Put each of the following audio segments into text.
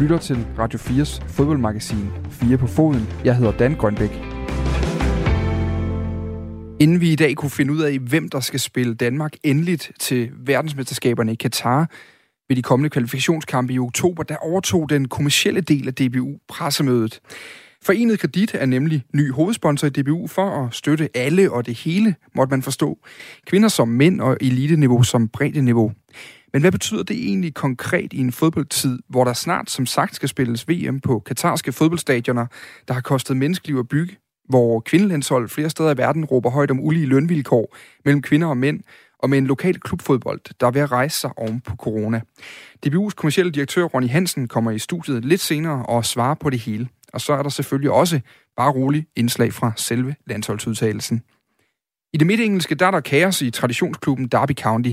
lytter til Radio 4's fodboldmagasin 4 på foden. Jeg hedder Dan Grønbæk. Inden vi i dag kunne finde ud af, hvem der skal spille Danmark endeligt til verdensmesterskaberne i Katar ved de kommende kvalifikationskampe i oktober, der overtog den kommercielle del af DBU pressemødet. Forenet Kredit er nemlig ny hovedsponsor i DBU for at støtte alle og det hele, måtte man forstå. Kvinder som mænd og eliteniveau som bredde niveau. Men hvad betyder det egentlig konkret i en fodboldtid, hvor der snart som sagt skal spilles VM på katarske fodboldstadioner, der har kostet menneskeliv at bygge, hvor kvindelandshold flere steder i verden råber højt om ulige lønvilkår mellem kvinder og mænd, og med en lokal klubfodbold, der er ved at rejse sig oven på corona. DBU's kommercielle direktør Ronny Hansen kommer i studiet lidt senere og svarer på det hele. Og så er der selvfølgelig også bare rolig indslag fra selve landsholdsudtagelsen. I det midtengelske, der er der kaos i traditionsklubben Derby County.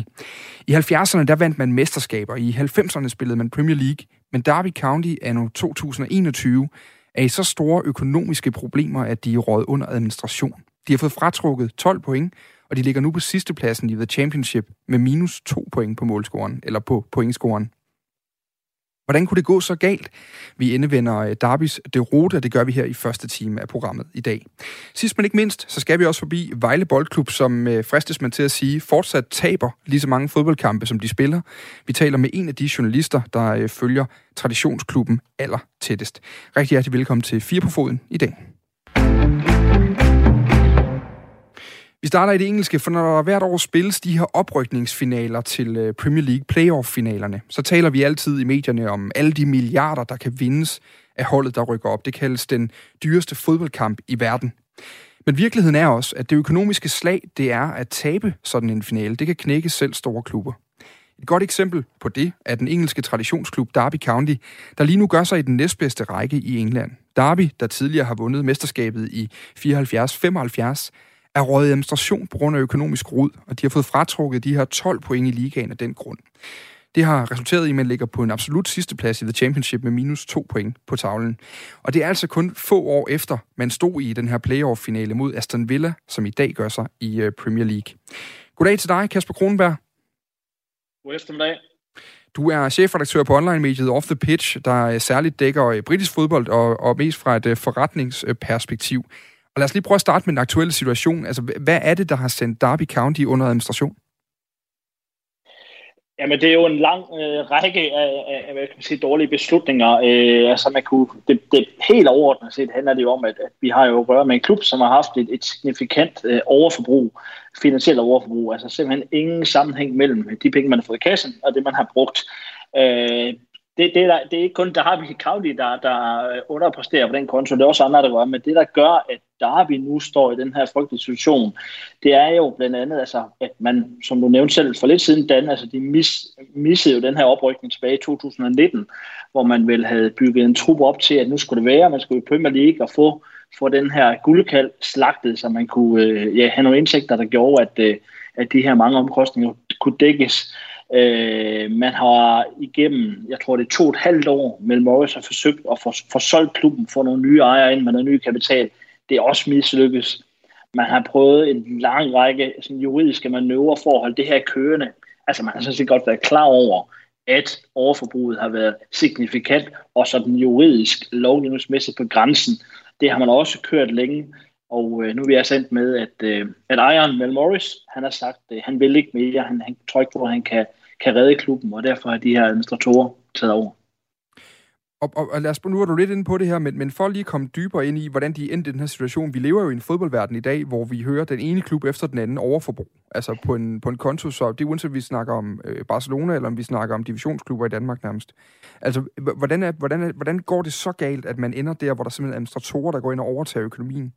I 70'erne, der vandt man mesterskaber. I 90'erne spillede man Premier League. Men Derby County er nu 2021 er i så store økonomiske problemer, at de er råd under administration. De har fået fratrukket 12 point, og de ligger nu på sidste pladsen i The Championship med minus 2 point på målscoren, eller på pointscoren. Hvordan kunne det gå så galt? Vi indevender øh, Darbys derute, og det gør vi her i første time af programmet i dag. Sidst men ikke mindst, så skal vi også forbi Vejle Boldklub, som øh, fristes man til at sige, fortsat taber lige så mange fodboldkampe, som de spiller. Vi taler med en af de journalister, der øh, følger traditionsklubben aller tættest. Rigtig hjertelig velkommen til Fire på Foden i dag. Vi starter i det engelske, for når der hvert år spilles de her oprykningsfinaler til øh, Premier League playoff-finalerne, så taler vi altid i medierne om alle de milliarder, der kan vindes af holdet, der rykker op. Det kaldes den dyreste fodboldkamp i verden. Men virkeligheden er også, at det økonomiske slag, det er at tabe sådan en finale. Det kan knække selv store klubber. Et godt eksempel på det er den engelske traditionsklub Derby County, der lige nu gør sig i den næstbedste række i England. Derby, der tidligere har vundet mesterskabet i 74-75, er råd i administration på grund af økonomisk rod, og de har fået fratrukket de her 12 point i ligaen af den grund. Det har resulteret i, at man ligger på en absolut sidste plads i The Championship med minus to point på tavlen. Og det er altså kun få år efter, man stod i den her playoff-finale mod Aston Villa, som i dag gør sig i øh, Premier League. Goddag til dig, Kasper Kronenberg. God eftermiddag. Du er chefredaktør på online-mediet Off the Pitch, der øh, særligt dækker øh, britisk fodbold og, og mest fra et forretningsperspektiv. Og lad os lige prøve at starte med den aktuelle situation. Altså, hvad er det, der har sendt Derby County under administration? Jamen, det er jo en lang øh, række af, af hvad kan man sige, dårlige beslutninger. Øh, altså, man kunne, det, det helt overordnet set handler det jo om, at, at vi har jo at gøre med en klub, som har haft et, et signifikant øh, overforbrug, finansielt overforbrug. Altså simpelthen ingen sammenhæng mellem de penge, man har fået i kassen, og det, man har brugt. Øh, det, det, der, det er ikke kun Derby County, der, der øh, underpresterer på den konto, det er også andre, der gør, men det, der gør, at Derby nu står i den her frygtelige situation, det er jo blandt andet, altså, at man, som du nævnte selv for lidt siden, Dan, altså, de mis, missede jo den her oprykning tilbage i 2019, hvor man vel havde bygget en trup op til, at nu skulle det være, man skulle i Premier League og få, få den her guldkald slagtet, så man kunne øh, ja, have nogle indtægter, der gjorde, at, øh, at de her mange omkostninger kunne dækkes. Øh, man har igennem, jeg tror det er to og et halvt år, mellem Morris har forsøgt at få, få solgt klubben, få nogle nye ejere ind med noget ny kapital. Det er også mislykkes. Man har prøvet en lang række sådan, juridiske manøvrer for at holde det her kørende. Altså man har sådan set godt været klar over, at overforbruget har været signifikant, og sådan juridisk lovgivningsmæssigt på grænsen. Det har man også kørt længe, og øh, nu er vi altså endt med, at, øh, at ejeren Mel Morris, han har sagt, at han vil ikke mere. Han, han tror ikke på, at han kan, kan redde klubben, og derfor har de her administratorer taget over. Og, og, og lad os, nu er du lidt inde på det her, men, men for lige at komme dybere ind i, hvordan de endte i den her situation. Vi lever jo i en fodboldverden i dag, hvor vi hører den ene klub efter den anden overforbrug. Altså på en, på en konto, så det er uanset, om vi snakker om øh, Barcelona, eller om vi snakker om divisionsklubber i Danmark nærmest. Altså, hvordan, er, hvordan, er, hvordan går det så galt, at man ender der, hvor der simpelthen er administratorer, der går ind og overtager økonomien?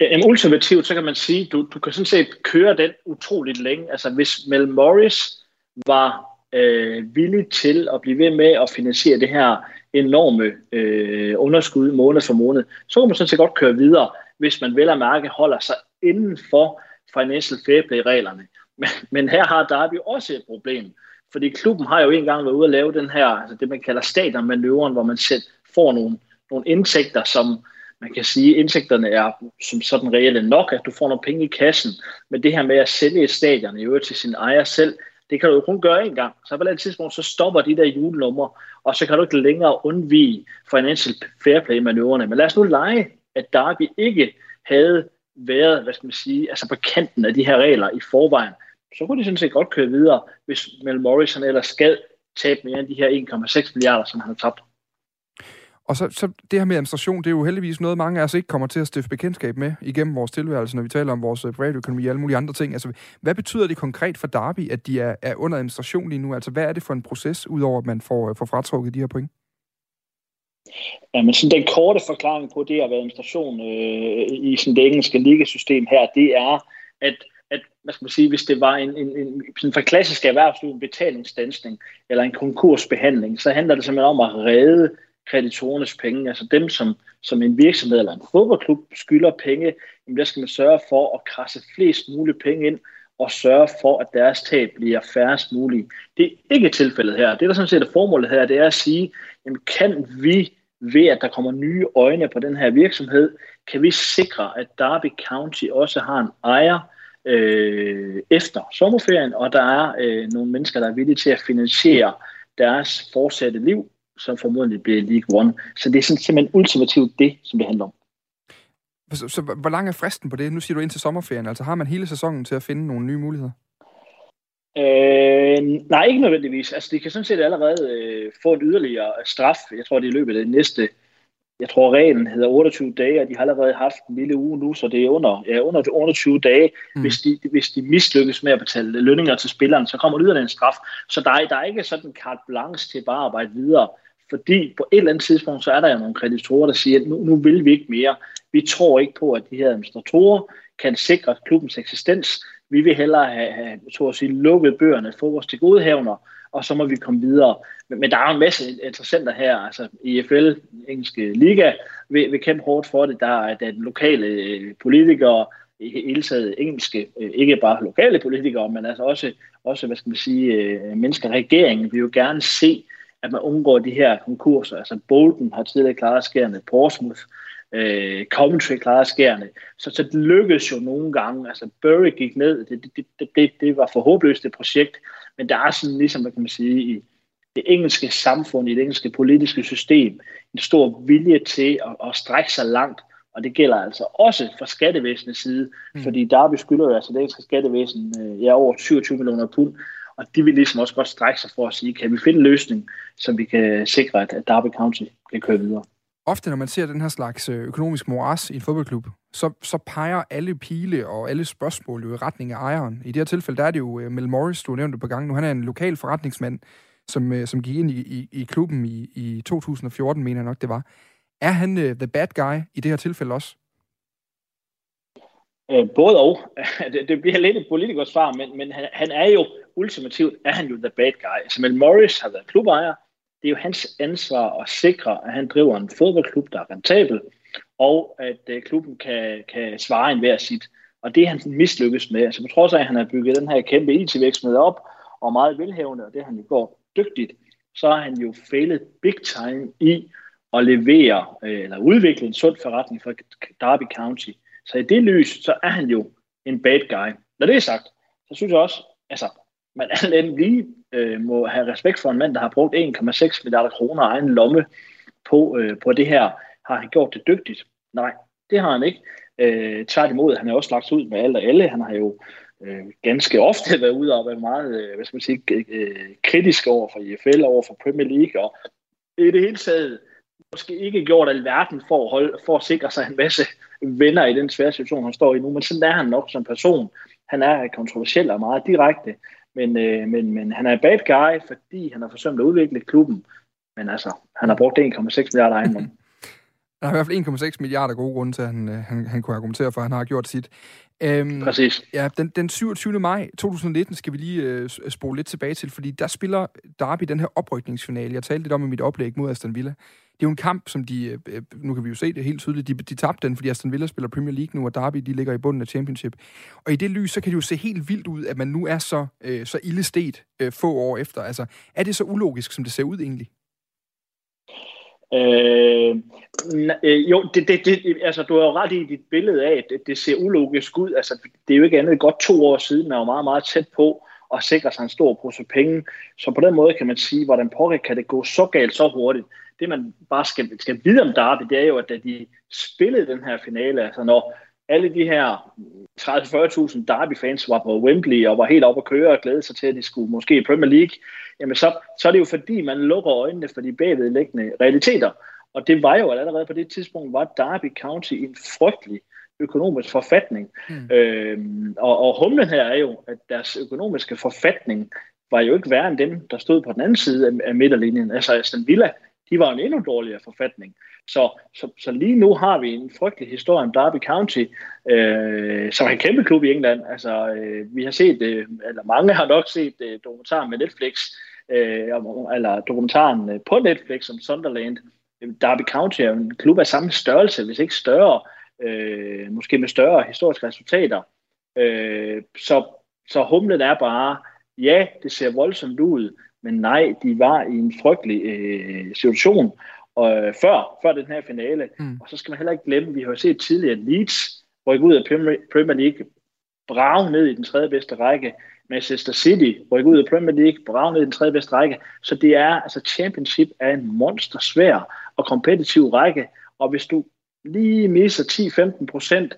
Jamen, ultimativt, så kan man sige, du, du kan sådan set køre den utroligt længe. Altså, hvis Mel Morris var øh, villig til at blive ved med at finansiere det her enorme øh, underskud måned for måned, så kan man sådan set godt køre videre, hvis man vel at mærke holder sig inden for financial fair play-reglerne. Men, men her har Derby også et problem, fordi klubben har jo engang været ude at lave den her, altså det man kalder stadionmanøvren, hvor man selv får nogle, nogle indtægter, som man kan sige, at indtægterne er som sådan reelle nok, at du får nogle penge i kassen, men det her med at sælge stadion i øvrigt til sin ejer selv, Det kan du jo kun gøre en gang. Så på et tidspunkt, så stopper de der julenummer, og så kan du ikke længere undvige financial fair play manøvrerne. Men lad os nu lege, at Darby ikke havde været, hvad skal man sige, altså på kanten af de her regler i forvejen, så kunne de sådan set godt køre videre, hvis Mel Morrison ellers skal tabe mere end de her 1,6 milliarder, som han har tabt. Og så, så det her med administration, det er jo heldigvis noget, mange af os ikke kommer til at stifte bekendtskab med igennem vores tilværelse, når vi taler om vores øh, privatøkonomi og alle mulige andre ting. Altså, hvad betyder det konkret for Darby, at de er, er under administration lige nu? Altså, hvad er det for en proces, udover at man får, øh, får fratrukket de her point? Ja, men sådan den korte forklaring på det at være administration øh, i sådan det engelske ligasystem her, det er, at at, hvad skal man sige, hvis det var en, en, en sådan for klassisk erhvervsliv, en betalingsdansning eller en konkursbehandling, så handler det simpelthen om at redde kreditorernes penge, altså dem, som, som en virksomhed eller en fodboldklub skylder penge, jamen der skal man sørge for at krasse flest mulige penge ind, og sørge for, at deres tab bliver færrest muligt. Det er ikke tilfældet her. Det, der sådan set er formålet her, det er at sige, jamen kan vi ved at der kommer nye øjne på den her virksomhed, kan vi sikre, at Derby County også har en ejer, øh, efter sommerferien, og der er øh, nogle mennesker, der er villige til at finansiere deres fortsatte liv, som formodentlig bliver League One. Så det er sådan, simpelthen ultimativt det, som det handler om. Så, så hvor lang er fristen på det? Nu siger du ind til sommerferien. Altså har man hele sæsonen til at finde nogle nye muligheder? Øh, nej, ikke nødvendigvis. Altså, de kan sådan set allerede øh, få en yderligere straf. Jeg tror, det er i løbet af det næste jeg tror reglen hedder 28 dage, og de har allerede haft en lille uge nu, så det er under, ja, under 28 dage. Mm. Hvis, de, hvis de mislykkes med at betale lønninger til spilleren, så kommer yderligere en straf. Så der er, der er ikke sådan en carte blanche til bare at arbejde videre, fordi på et eller andet tidspunkt, så er der jo nogle kreditorer, der siger, at nu, nu vil vi ikke mere. Vi tror ikke på, at de her administratorer kan sikre klubbens eksistens. Vi vil hellere have, have så at sige, lukket bøgerne for vores tilgodehavner, og så må vi komme videre. Men, men der er jo en masse interessenter her. Altså EFL, engelske liga, vil, vil kæmpe hårdt for det. Der er, der er lokale øh, politikere, i hele taget engelske, øh, ikke bare lokale politikere, men altså også, også hvad skal man sige, øh, mennesker i regeringen vil jo gerne se, at man undgår de her konkurser. Altså Bolton har tidligere klaret skærende, Portsmouth, øh, Coventry klaret skærende. Så, så det lykkedes jo nogle gange. Altså Bury gik ned, det, det, det, det, det var forhåbløst det et projekt, men der er sådan ligesom, hvad kan man sige, i det engelske samfund, i det engelske politiske system, en stor vilje til at, at strække sig langt, og det gælder altså også fra skattevæsenets side, mm. fordi der beskylder jo altså det engelske skattevæsen øh, ja, over 27 millioner pund, og de vil ligesom også godt strække sig for at sige, kan vi finde en løsning, så vi kan sikre, at Derby County kan køre videre ofte, når man ser den her slags øh, økonomisk moras i en fodboldklub, så, så peger alle pile og alle spørgsmål jo i retning af ejeren. I det her tilfælde, der er det jo øh, Mel Morris, du nævnte på gang nu. Han er en lokal forretningsmand, som, øh, som gik ind i, i, i klubben i, i 2014, mener jeg nok, det var. Er han uh, the bad guy i det her tilfælde også? både og. Det, det bliver lidt et politikers svar, men, men han, han er jo ultimativt, er han jo the bad guy. Altså Mel Morris har været klubejer, det er jo hans ansvar at sikre, at han driver en fodboldklub, der er rentabel, og at øh, klubben kan, kan svare en hver sit. Og det er han mislykkes med. Altså på trods af, at han har bygget den her kæmpe e IT-virksomhed op, og meget velhævende, og det han jo går dygtigt, så har han jo fejlet big time i at levere øh, eller udvikle en sund forretning for Derby County. Så i det lys, så er han jo en bad guy. Når det er sagt, så synes jeg også, altså, man alt lige øh, må have respekt for en mand, der har brugt 1,6 milliarder kroner egen lomme på, øh, på det her. Har han gjort det dygtigt? Nej, det har han ikke. Øh, tværtimod, han har også lagt ud med alt og alle. Han har jo øh, ganske ofte været ude og været meget øh, hvad skal man sige, øh, kritisk over for IFL, over for Premier League, og i det hele taget måske ikke gjort alverden for at, holde, for at sikre sig en masse venner i den svære situation, han står i nu, men sådan er han nok som person. Han er kontroversiel og meget direkte, men, øh, men, men han er bad guy, fordi han har forsømt at udvikle klubben. Men altså, han har brugt 1,6 milliarder ejendom. Der er i hvert fald 1,6 milliarder gode grunde til, at han, øh, han, han kunne argumentere for, at han har gjort sit. Øhm, Præcis. Ja, den, den 27. maj 2019 skal vi lige øh, spole lidt tilbage til, fordi der spiller Derby den her oprykningsfinale. Jeg talte lidt om i mit oplæg mod Aston Villa. Det er jo en kamp, som de, øh, øh, nu kan vi jo se det helt tydeligt, de, de tabte den, fordi Aston Villa spiller Premier League nu, og Derby, de ligger i bunden af Championship. Og i det lys, så kan det jo se helt vildt ud, at man nu er så, øh, så illestet øh, få år efter. Altså, er det så ulogisk, som det ser ud egentlig? Øh, øh, jo, det, det, det, altså, du har jo ret i dit billede af, at det, det ser ulogisk ud. Altså, det er jo ikke andet godt to år siden, man var meget, meget tæt på og sikre sig en stor pose penge. Så på den måde kan man sige, hvordan pokker kan det gå så galt så hurtigt. Det man bare skal, skal vide om Derby, det er jo, at da de spillede den her finale, altså når alle de her 30-40.000 Derby-fans var på Wembley og var helt oppe at køre og glæde sig til, at de skulle måske i Premier League, jamen så, så er det jo fordi, man lukker øjnene for de bagvedliggende realiteter. Og det var jo at allerede på det tidspunkt, var Derby County en frygtelig økonomisk forfatning. Mm. Øhm, og, og humlen her er jo, at deres økonomiske forfatning var jo ikke værre end dem, der stod på den anden side af, af midterlinjen. Altså Aston Villa, de var en endnu dårligere forfatning. Så, så, så lige nu har vi en frygtelig historie om Derby County, øh, som er en kæmpe klub i England. Altså, øh, vi har set, øh, eller mange har nok set øh, dokumentaren med Netflix, øh, eller dokumentaren øh, på Netflix om Sunderland. Øh, Derby County er en klub af samme størrelse, hvis ikke større, øh, måske med større historiske resultater. Øh, så, så humlen er bare, ja, det ser voldsomt ud, men nej, de var i en frygtelig øh, situation og, øh, før, før den her finale. Mm. Og så skal man heller ikke glemme, vi har jo set tidligere Leeds rykke ud af Premier League, brag ned i den tredje bedste række. Manchester City rykke ud af Premier League, brag ned i den tredje bedste række. Så det er, altså championship er en monster svær og kompetitiv række. Og hvis du lige misser 10-15 procent,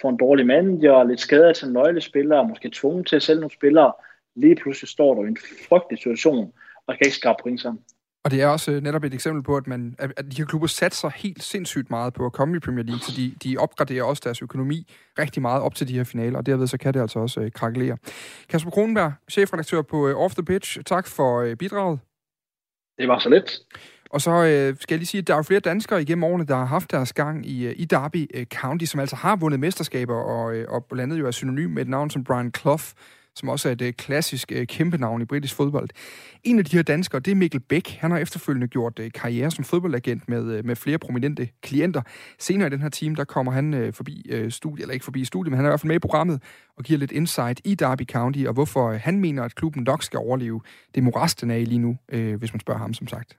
får en dårlig manager, lidt skader til nøglespillere, måske tvunget til at sælge nogle spillere, lige pludselig står du i en frygtelig situation, og kan ikke skabe point sammen. Og det er også øh, netop et eksempel på, at, man, at de her klubber satser helt sindssygt meget på at komme i Premier League, så de, de opgraderer også deres økonomi rigtig meget op til de her finaler, og derved så kan det altså også øh, krakelere. Kasper Kronenberg, chefredaktør på øh, Off The Pitch, tak for øh, bidraget. Det var så lidt. Og så øh, skal jeg lige sige, at der er jo flere danskere igennem årene, der har haft deres gang i, øh, i Derby øh, County, som altså har vundet mesterskaber, og, øh, og blandt andet jo er synonym med et navn som Brian Clough, som også er et øh, klassisk øh, kæmpe navn i britisk fodbold. En af de her danskere, det er Mikkel Bæk. Han har efterfølgende gjort øh, karriere som fodboldagent med, øh, med flere prominente klienter. Senere i den her team, der kommer han øh, forbi øh, studiet, eller ikke forbi studiet, men han er i hvert fald med i programmet og giver lidt insight i Derby County, og hvorfor han mener, at klubben nok skal overleve det morast, den er i lige nu, hvis man spørger ham, som sagt.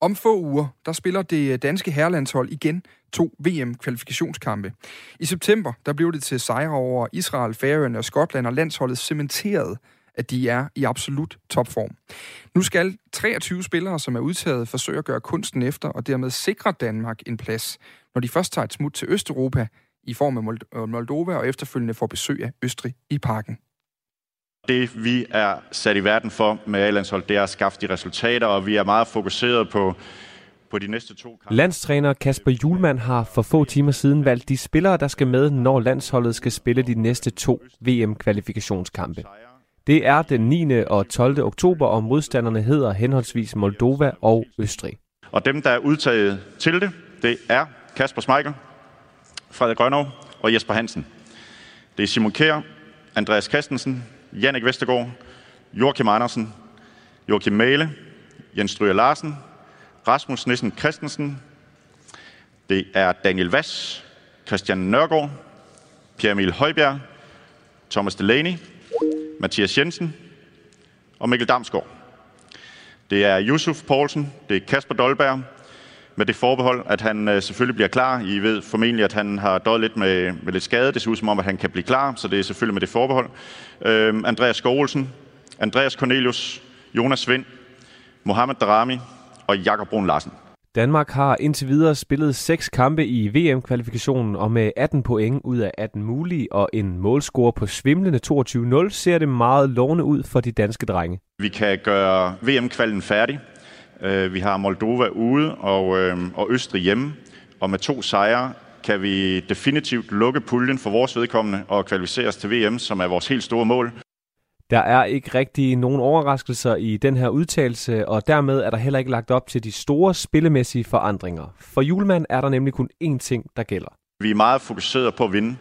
Om få uger, der spiller det øh, danske herrelandshold igen to VM-kvalifikationskampe. I september, der blev det til sejre over Israel, Færøerne og Skotland, og landsholdet cementerede, at de er i absolut topform. Nu skal 23 spillere, som er udtaget, forsøge at gøre kunsten efter, og dermed sikre Danmark en plads, når de først tager et smut til Østeuropa i form af Moldova, og efterfølgende får besøg af Østrig i parken. Det vi er sat i verden for med A-landshold, det er at skaffe de resultater, og vi er meget fokuseret på på de næste to kampe. Landstræner Kasper Julemand har for få timer siden valgt de spillere, der skal med, når landsholdet skal spille de næste to VM-kvalifikationskampe. Det er den 9. og 12. oktober, og modstanderne hedder henholdsvis Moldova og Østrig. Og dem, der er udtaget til det, det er Kasper Smeichel, Frederik Grønov og Jesper Hansen. Det er Simon Kjær, Andreas Christensen, Jannik Vestergaard, Joachim Andersen, Joachim Male, Jens Stryger Larsen, Rasmus Nissen Christensen. Det er Daniel Vass, Christian Nørgaard, Pierre Emil Højbjerg, Thomas Delaney, Mathias Jensen og Mikkel Damsgaard. Det er Yusuf Poulsen, det er Kasper Dolberg, med det forbehold, at han øh, selvfølgelig bliver klar. I ved formentlig, at han har døjet lidt med, med lidt skade. Det ser ud som om, at han kan blive klar, så det er selvfølgelig med det forbehold. Øh, Andreas Skålsen, Andreas Cornelius, Jonas Svind, Mohamed Darami og Jakob Brun Larsen. Danmark har indtil videre spillet seks kampe i VM-kvalifikationen, og med 18 point ud af 18 mulige og en målscore på svimlende 22-0, ser det meget lovende ud for de danske drenge. Vi kan gøre VM-kvalen færdig. Øh, vi har Moldova ude og, øh, og Østrig hjemme, og med to sejre kan vi definitivt lukke puljen for vores vedkommende og kvalificere os til VM, som er vores helt store mål. Der er ikke rigtig nogen overraskelser i den her udtalelse, og dermed er der heller ikke lagt op til de store spillemæssige forandringer. For julemand er der nemlig kun én ting, der gælder. Vi er meget fokuseret på at vinde.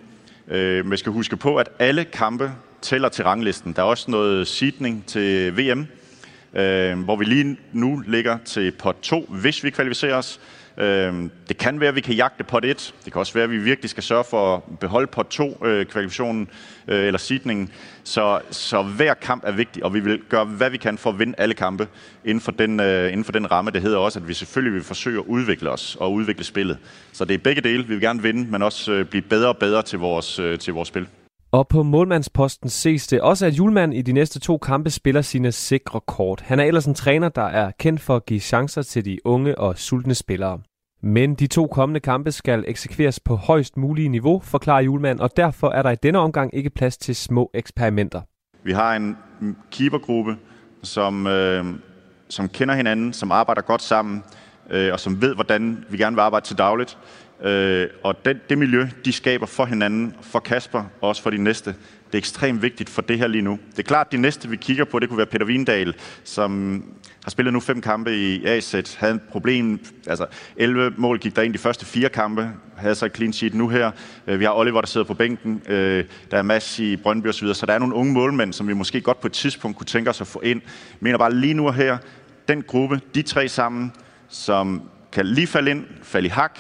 Øh, vi skal huske på, at alle kampe tæller til ranglisten. Der er også noget seedning til VM, øh, hvor vi lige nu ligger til pot 2, hvis vi kvalificerer os. Øh, det kan være, at vi kan jagte pot 1. Det kan også være, at vi virkelig skal sørge for at beholde pot 2 øh, kvalifikationen øh, eller sidningen. Så, så hver kamp er vigtig, og vi vil gøre, hvad vi kan for at vinde alle kampe inden for den, øh, inden for den ramme. Det hedder også, at vi selvfølgelig vil forsøge at udvikle os og udvikle spillet. Så det er begge dele. Vi vil gerne vinde, men også øh, blive bedre og bedre til vores, øh, til vores spil. Og på målmandsposten ses det også, at Julemand i de næste to kampe spiller sine sikre kort. Han er ellers en træner, der er kendt for at give chancer til de unge og sultne spillere. Men de to kommende kampe skal eksekveres på højst mulige niveau, forklarer Julemand, og derfor er der i denne omgang ikke plads til små eksperimenter. Vi har en keepergruppe, som, øh, som kender hinanden, som arbejder godt sammen, øh, og som ved, hvordan vi gerne vil arbejde til dagligt. Øh, og den, det miljø, de skaber for hinanden, for Kasper og også for de næste, det er ekstremt vigtigt for det her lige nu. Det er klart, at de næste, vi kigger på, det kunne være Peter Vindal, som har spillet nu fem kampe i AZ, havde et problem, altså 11 mål gik der ind de første fire kampe, havde så et clean sheet nu her. Øh, vi har Oliver, der sidder på bænken, øh, der er Mads i Brøndby osv., så der er nogle unge målmænd, som vi måske godt på et tidspunkt kunne tænke os at få ind. Jeg mener bare lige nu og her, den gruppe, de tre sammen, som kan lige falde ind, falde i hak,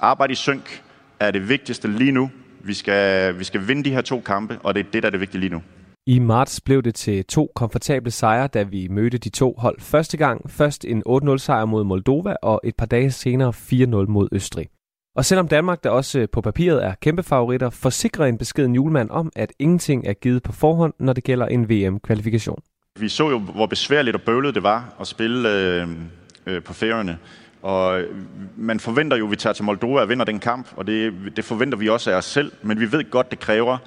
arbejde i synk, er det vigtigste lige nu. Vi skal, vi skal vinde de her to kampe, og det er det, der er det vigtige lige nu. I marts blev det til to komfortable sejre, da vi mødte de to hold første gang. Først en 8-0 sejr mod Moldova, og et par dage senere 4-0 mod Østrig. Og selvom Danmark, der også på papiret er kæmpe favoritter, forsikrer en beskeden julemand om, at ingenting er givet på forhånd, når det gælder en VM-kvalifikation. Vi så jo, hvor besværligt og bøvlet det var at spille øh, øh, på færøerne. Og man forventer jo, at vi tager til Moldova og vinder den kamp, og det, det forventer vi også af os selv. Men vi ved godt, det kræver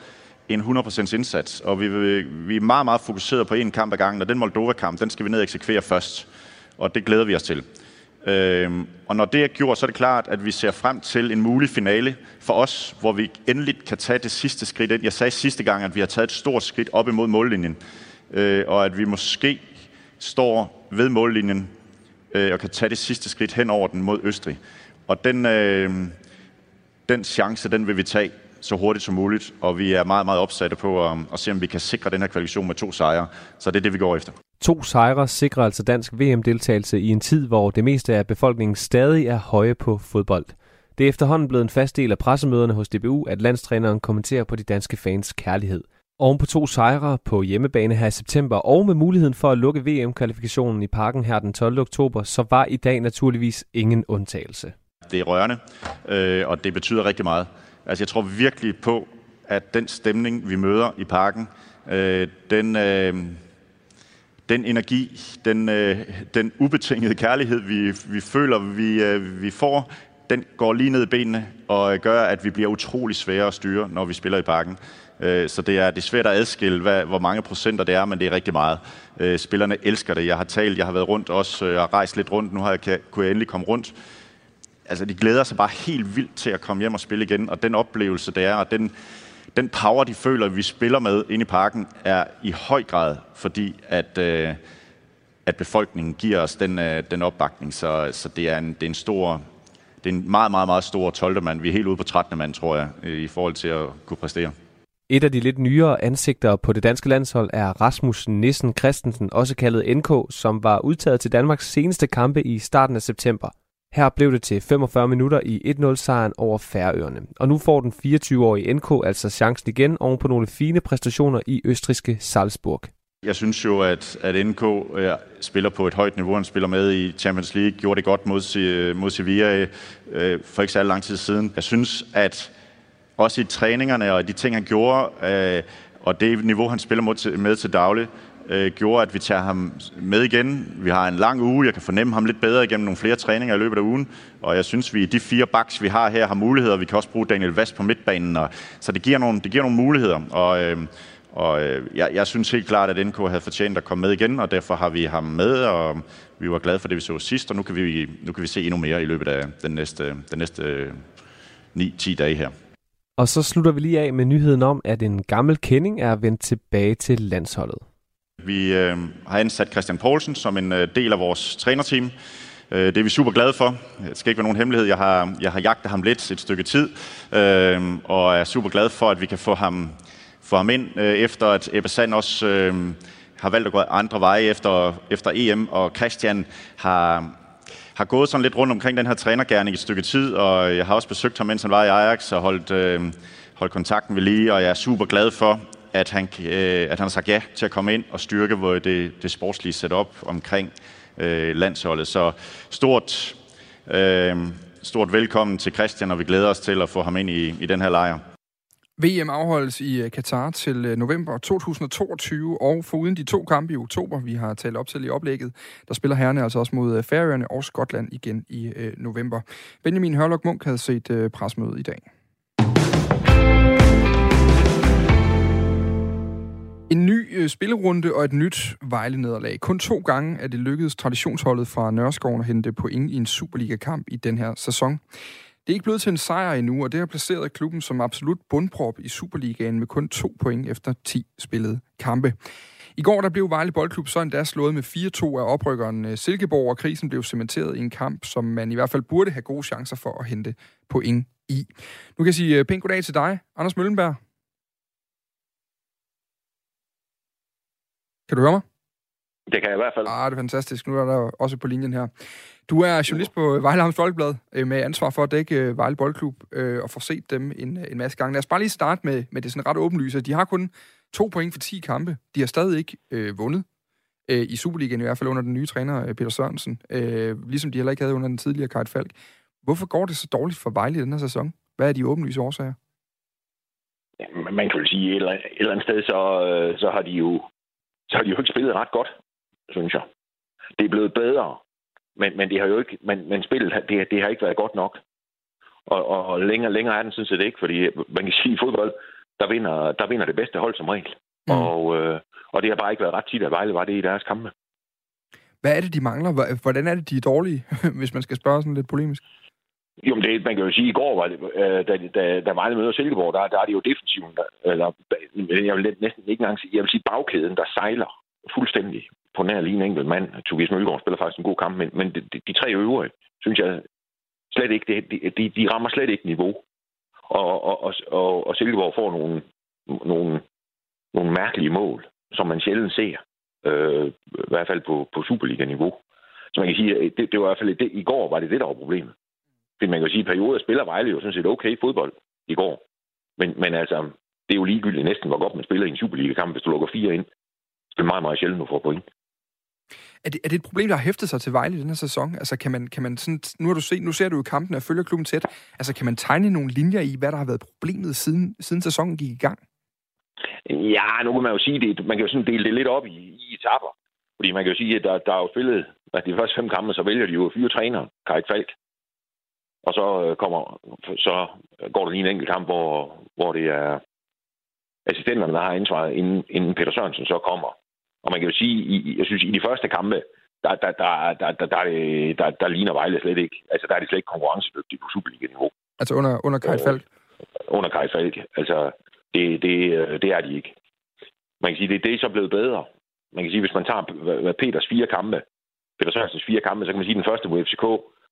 en 100% indsats, og vi, vi er meget, meget fokuseret på en kamp ad gangen, og den Moldova-kamp, den skal vi ned og eksekvere først, og det glæder vi os til. Øhm, og når det er gjort, så er det klart, at vi ser frem til en mulig finale for os, hvor vi endelig kan tage det sidste skridt ind. Jeg sagde sidste gang, at vi har taget et stort skridt op imod mållinjen, øh, og at vi måske står ved mållinjen øh, og kan tage det sidste skridt hen over den mod Østrig. Og den, øh, den chance, den vil vi tage så hurtigt som muligt, og vi er meget, meget opsatte på at, at se, om vi kan sikre den her kvalifikation med to sejre. Så det er det, vi går efter. To sejre sikrer altså dansk VM-deltagelse i en tid, hvor det meste af befolkningen stadig er høje på fodbold. Det er efterhånden blevet en fast del af pressemøderne hos DBU, at landstræneren kommenterer på de danske fans kærlighed. Oven på to sejre på hjemmebane her i september, og med muligheden for at lukke VM-kvalifikationen i parken her den 12. oktober, så var i dag naturligvis ingen undtagelse. Det er rørende, øh, og det betyder rigtig meget. Altså jeg tror virkelig på, at den stemning, vi møder i parken, øh, den, øh, den energi, den, øh, den ubetingede kærlighed, vi, vi føler, vi, øh, vi får, den går lige ned i benene og gør, at vi bliver utrolig svære at styre, når vi spiller i parken. Øh, så det er, det er svært at adskille, hvad, hvor mange procenter det er, men det er rigtig meget. Øh, spillerne elsker det. Jeg har talt, jeg har været rundt også, øh, jeg har rejst lidt rundt. Nu har jeg, kunne jeg endelig komme rundt altså, de glæder sig bare helt vildt til at komme hjem og spille igen, og den oplevelse, det er, og den, den power, de føler, vi spiller med inde i parken, er i høj grad, fordi at, øh, at befolkningen giver os den, øh, den opbakning. Så, så det, er en, det er en stor, det er en meget, meget, meget stor 12. mand. Vi er helt ude på 13. mand, tror jeg, i forhold til at kunne præstere. Et af de lidt nyere ansigter på det danske landshold er Rasmus Nissen Christensen, også kaldet NK, som var udtaget til Danmarks seneste kampe i starten af september. Her blev det til 45 minutter i 1-0-sejren over Færøerne. Og nu får den 24-årige NK altså chancen igen oven på nogle fine præstationer i østriske Salzburg. Jeg synes jo, at, at NK øh, spiller på et højt niveau. Han spiller med i Champions League, gjorde det godt mod, øh, mod Sevilla øh, for ikke så lang tid siden. Jeg synes, at også i træningerne og de ting, han gjorde, øh, og det niveau, han spiller med til, med til daglig, øh, gjorde, at vi tager ham med igen. Vi har en lang uge, jeg kan fornemme ham lidt bedre igennem nogle flere træninger i løbet af ugen, og jeg synes, vi de fire backs, vi har her, har muligheder. Vi kan også bruge Daniel Vast på midtbanen, og, så det giver nogle, det giver nogle muligheder. Og, øh, og øh, jeg, jeg synes helt klart, at NK havde fortjent at komme med igen, og derfor har vi ham med, og vi var glade for det, vi så sidst, og nu kan vi, nu kan vi se endnu mere i løbet af den næste, den næste øh, 9-10 dage her. Og så slutter vi lige af med nyheden om, at en gammel kending er vendt tilbage til landsholdet. Vi øh, har ansat Christian Poulsen som en øh, del af vores trænerteam. Øh, det er vi super glade for. Det skal ikke være nogen hemmelighed. Jeg har, jeg har jagtet ham lidt et stykke tid, øh, og er super glad for, at vi kan få ham, få ham ind, øh, efter at Ebbe Sand også øh, har valgt at gå andre veje efter, efter EM, og Christian har, har gået sådan lidt rundt omkring den her trænergærning et stykke tid, og jeg har også besøgt ham, mens han var i Ajax, og holdt, øh, holdt kontakten ved lige, og jeg er super glad for, at han, øh, at han har sagt ja til at komme ind og styrke det, det sportslige setup omkring øh, landsholdet. Så stort, øh, stort velkommen til Christian, og vi glæder os til at få ham ind i, i den her lejr. VM afholdes i øh, Katar til øh, november 2022, og foruden de to kampe i oktober, vi har talt op til i oplægget, der spiller herrene altså også mod øh, Færøerne og Skotland igen i øh, november. Benjamin Hørlok Munk havde set øh, presmødet i dag. En ny spillerunde og et nyt Vejle-nederlag. Kun to gange er det lykkedes traditionsholdet fra Nørreskoven at hente point i en Superliga-kamp i den her sæson. Det er ikke blevet til en sejr endnu, og det har placeret klubben som absolut bundprop i Superligaen med kun to point efter 10 spillede kampe. I går der blev Vejle Boldklub så endda slået med 4-2 af oprykkeren øh, Silkeborg, og krisen blev cementeret i en kamp, som man i hvert fald burde have gode chancer for at hente point i. Nu kan jeg sige øh, pænt goddag til dig, Anders Møllenberg. Kan du høre mig? Det kan jeg i hvert fald. Ah, det er fantastisk. Nu er der også på linjen her. Du er journalist på Vejle Havns Folkeblad øh, med ansvar for at dække øh, Vejle Boldklub øh, og få set dem en, en masse gange. Lad os bare lige starte med, med det sådan ret åbenlyse. De har kun to point for 10 kampe. De har stadig ikke øh, vundet øh, i Superligaen, i hvert fald under den nye træner Peter Sørensen. Øh, ligesom de heller ikke havde under den tidligere Kajt Falk. Hvorfor går det så dårligt for Vejle i den her sæson? Hvad er de åbenlyse årsager? Ja, man kan jo sige, eller, et eller andet sted, så, så har de jo så har de jo ikke spillet ret godt, synes jeg. Det er blevet bedre, men, men det har jo ikke, men, men spillet, det, det har ikke været godt nok. Og, og længere, længere er den sådan set ikke, fordi man kan sige, i fodbold, der vinder, der vinder det bedste hold som regel. Mm. Og, øh, og det har bare ikke været ret tit, at Vejle var det i deres kampe. Hvad er det, de mangler? Hvordan er det, de er dårlige, hvis man skal spørge sådan lidt polemisk? Jo, men det, man kan jo sige, i går, var det, øh, da, da, da Vejle møder Silkeborg, der, der er det jo defensiven, der, eller jeg vil næsten ikke engang sige, jeg vil sige bagkæden, der sejler fuldstændig på nær lige en enkelt mand. Tobias Mølgaard spiller faktisk en god kamp, men, men de, de tre øvrige, synes jeg slet ikke, de, de, de rammer slet ikke niveau. Og, og, og, og, og Silkeborg får nogle, nogle, nogle mærkelige mål, som man sjældent ser, øh, i hvert fald på, på Superliga-niveau. Så man kan sige, det, det var i hvert fald det, i går var det det, der var problemet. Fordi man kan sige, at perioder spiller Vejle jo sådan set okay fodbold i går. Men, men altså, det er jo ligegyldigt næsten, hvor godt man spiller i en Superliga-kamp, hvis du lukker fire ind. Det er meget, meget sjældent, du får point. Er det, er det et problem, der har hæftet sig til Vejle i den her sæson? Altså, kan man, kan man sådan, nu, har du set, nu ser du jo kampen og følger klubben tæt. Altså, kan man tegne nogle linjer i, hvad der har været problemet, siden, siden sæsonen gik i gang? Ja, nu kan man jo sige det. Man kan jo sådan dele det lidt op i, i etapper. Fordi man kan jo sige, at der, der er jo spillet, at de første fem kampe, så vælger de jo at fyre træner, Kajt Falk. Og så øh, kommer, så går der lige en enkelt kamp, hvor, hvor det er assistenterne, der har ansvaret, inden, inden Peter Sørensen så kommer. Og man kan jo sige, i, jeg synes, i de første kampe, der, der, der, der, der, der, der, der, der ligner Vejle slet ikke. Altså, der er de slet ikke konkurrencedygtige på Superliga-niveau. Altså under, under Kaj øh, Falk? Under Kaj Falk. Altså, det, det, øh, det er de ikke. Man kan sige, det, det er så blevet bedre. Man kan sige, hvis man tager Peters fire kampe, Peter Sørensens fire kampe, så kan man sige, at den første mod FCK,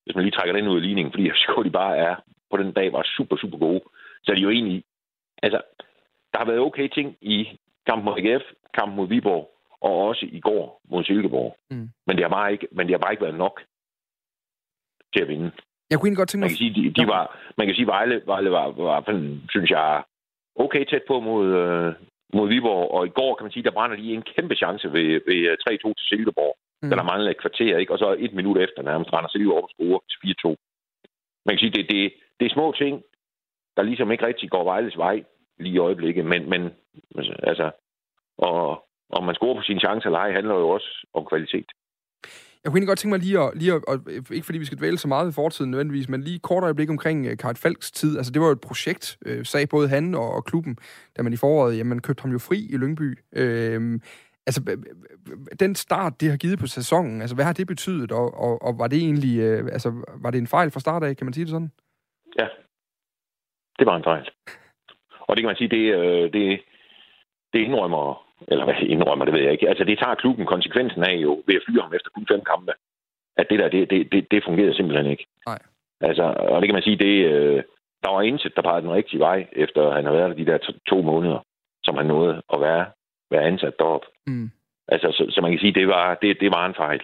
hvis man lige trækker den ud af ligningen, fordi FCK de bare er på den dag var super, super gode, så er de jo egentlig... Altså, der har været okay ting i kampen mod AGF, kampen mod Viborg, og også i går mod Silkeborg. Mm. Men, det har bare ikke, men det har bare ikke været nok til at vinde. Jeg kunne godt tænke mig... Man kan sige, de, de var, man kan sige Vejle, Vejle var, var, var, synes jeg, okay tæt på mod, øh, mod Viborg, og i går kan man sige, der brænder de en kæmpe chance ved, ved 3-2 til Silkeborg. Mm. Den har manglet et kvarter, ikke? Og så et minut efter nærmest render lige over og score til 4-2. Man kan sige, det, det, det er små ting, der ligesom ikke rigtig går Vejles vej lige i øjeblikket, men, men altså, og, og man scorer på sine chancer eller ej, handler jo også om kvalitet. Jeg kunne egentlig godt tænke mig lige at, lige at, og ikke fordi vi skal dvæle så meget ved fortiden nødvendigvis, men lige kort øjeblik omkring uh, øh, Karl Falks tid. Altså det var jo et projekt, uh, sagde både han og, og klubben, da man i foråret, jamen købte ham jo fri i Lyngby. Uh, Altså, den start, det har givet på sæsonen, altså, hvad har det betydet, og, og, og var det egentlig, øh, altså, var det en fejl fra start af, kan man sige det sådan? Ja, det var en fejl. Og det kan man sige, det, øh, det, det indrømmer, eller hvad indrømmer, det ved jeg ikke. Altså, det tager klubben konsekvensen af jo, ved at fyre ham efter kun fem kampe. At det der, det, det, det, det fungerede simpelthen ikke. Nej. Altså, og det kan man sige, det, øh, der var indsat, der pegede den rigtige vej, efter han har været der de der to, to måneder, som han nåede at være være ansat deroppe. Mm. Altså, så, så man kan sige, det var, det, det var en fejl.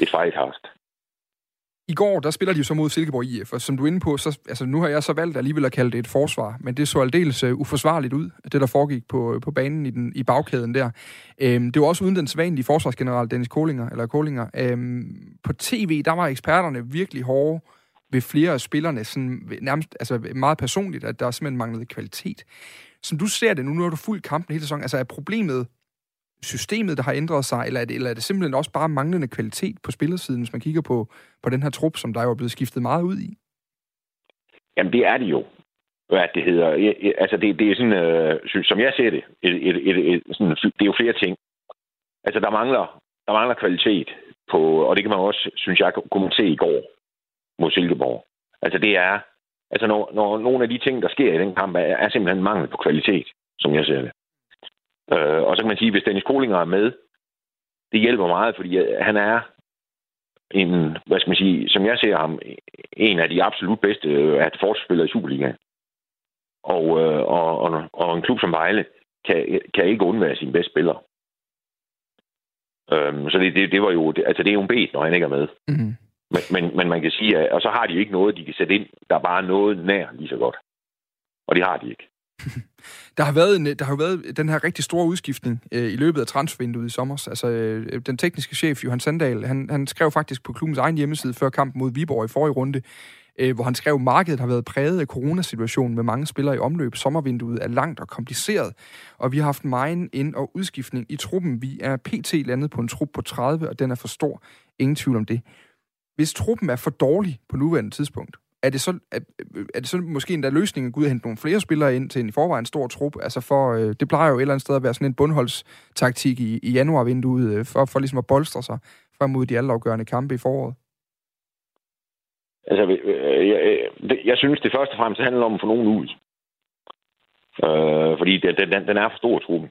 Et fejlhast. I går, der spiller de jo så mod Silkeborg IF, og som du er inde på, så, altså, nu har jeg så valgt alligevel at kalde det et forsvar, men det så aldeles uh, uforsvarligt ud, det der foregik på, øh, på banen i, den, i bagkæden der. Øhm, det var også uden den sædvanlige forsvarsgeneral Dennis Kolinger, eller Kolinger. Øhm, på tv, der var eksperterne virkelig hårde ved flere af spillerne, sådan nærmest altså meget personligt, at der simpelthen manglede kvalitet. Som du ser det nu, nu har du fuldt kampen hele sæsonen, altså er problemet systemet, der har ændret sig, eller er, det, eller er det simpelthen også bare manglende kvalitet på spillersiden, hvis man kigger på, på den her trup, som der jo er blevet skiftet meget ud i? Jamen, det er det jo. Hvad det hedder. Altså, det, det er sådan, øh, som jeg ser det, et, et, et, et, sådan, det er jo flere ting. Altså, der mangler, der mangler kvalitet på, og det kan man også, synes jeg, kunne se i går mod Silkeborg. Altså, det er, altså, når, når nogle af de ting, der sker i den kamp, er, er simpelthen mangel på kvalitet, som jeg ser det. Øh, og så kan man sige, hvis Dennis Kolinger er med, det hjælper meget, fordi han er en, hvad skal man sige, som jeg ser ham, en af de absolut bedste at forsvarsspillere i Superligaen. Og, øh, og, og, og en klub som Vejle kan, kan ikke undvære sine bedste spillere. Øhm, så det, det, det var jo, altså det er jo en bed, når han ikke er med. Mm-hmm. Men, men, men man kan sige, at, og så har de ikke noget, de kan sætte ind, der er bare noget nær lige så godt. Og det har de ikke. Der har været, en, der har været den her rigtig store udskiftning øh, i løbet af transfervinduet i sommer. Altså, øh, den tekniske chef, Johan Sandal, han, han skrev faktisk på klubbens egen hjemmeside før kampen mod Viborg i forrige runde, øh, hvor han skrev, at markedet har været præget af coronasituationen med mange spillere i omløb. Sommervinduet er langt og kompliceret, og vi har haft meget ind- og udskiftning i truppen. Vi er pt. landet på en trup på 30, og den er for stor. Ingen tvivl om det. Hvis truppen er for dårlig på nuværende tidspunkt, er det så, er, er det så måske endda løsningen at gå ud og hente nogle flere spillere ind til en i forvejen stor trup? Altså for, øh, det plejer jo et eller andet sted at være sådan en bundholdstaktik i, i januarvinduet, øh, for, for ligesom at bolstre sig frem mod de altafgørende kampe i foråret. Altså, øh, jeg, jeg, jeg synes, det første og fremmest handler om at få nogen ud. Øh, fordi den, den, den er for stor, truppen.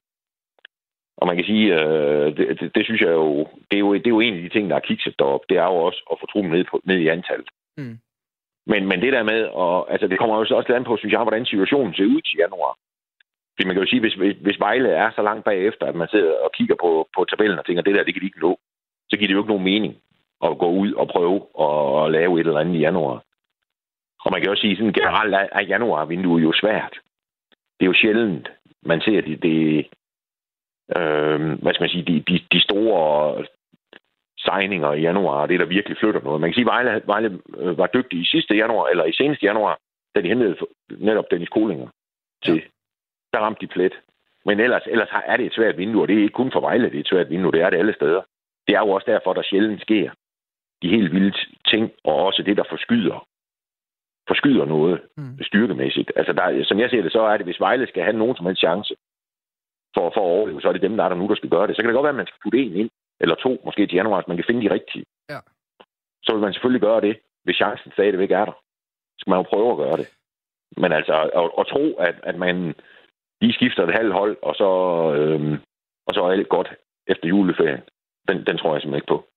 Og man kan sige, øh, det, det, det, synes jeg jo det, er jo, det er jo en af de ting, der er kikset derop. Det er jo også at få truppen ned, på, ned i antallet. Mm. Men, men det der med, og, altså det kommer jo også an på, synes jeg, hvordan situationen ser ud til januar. Fordi man kan jo sige, hvis, hvis Vejle er så langt bagefter, at man sidder og kigger på, på tabellen og tænker, det der, det kan de ikke nå, så giver det jo ikke nogen mening at gå ud og prøve at, at lave et eller andet i januar. Og man kan også sige, sådan generelt er januar-vinduet jo svært. Det er jo sjældent, man ser det, det øh, hvad skal man sige, de, de, de store signinger i januar, det der virkelig flytter noget. Man kan sige, at Vejle, Vejle øh, var dygtig i sidste januar, eller i seneste januar, da de hentede netop Dennis Kolinger til. Ja. Der ramte de plet. Men ellers, ellers er det et svært vindue, og det er ikke kun for Vejle, det er et svært vindue, det er det alle steder. Det er jo også derfor, der sjældent sker de helt vilde ting, og også det, der forskyder forskyder noget mm. styrkemæssigt. Altså, der, som jeg ser det, så er det, hvis Vejle skal have nogen som helst chance for, for at overleve, så er det dem, der er der nu, der skal gøre det. Så kan det godt være, at man skal putte en ind, eller to, måske til januar, så man kan finde de rigtige. Ja. Så vil man selvfølgelig gøre det, hvis chancen stadigvæk er der. Så skal man jo prøve at gøre det. Men altså, at, at tro, at, at man lige skifter et halvt hold, og så, øhm, og så er alt godt efter juleferien, den, den tror jeg simpelthen ikke på.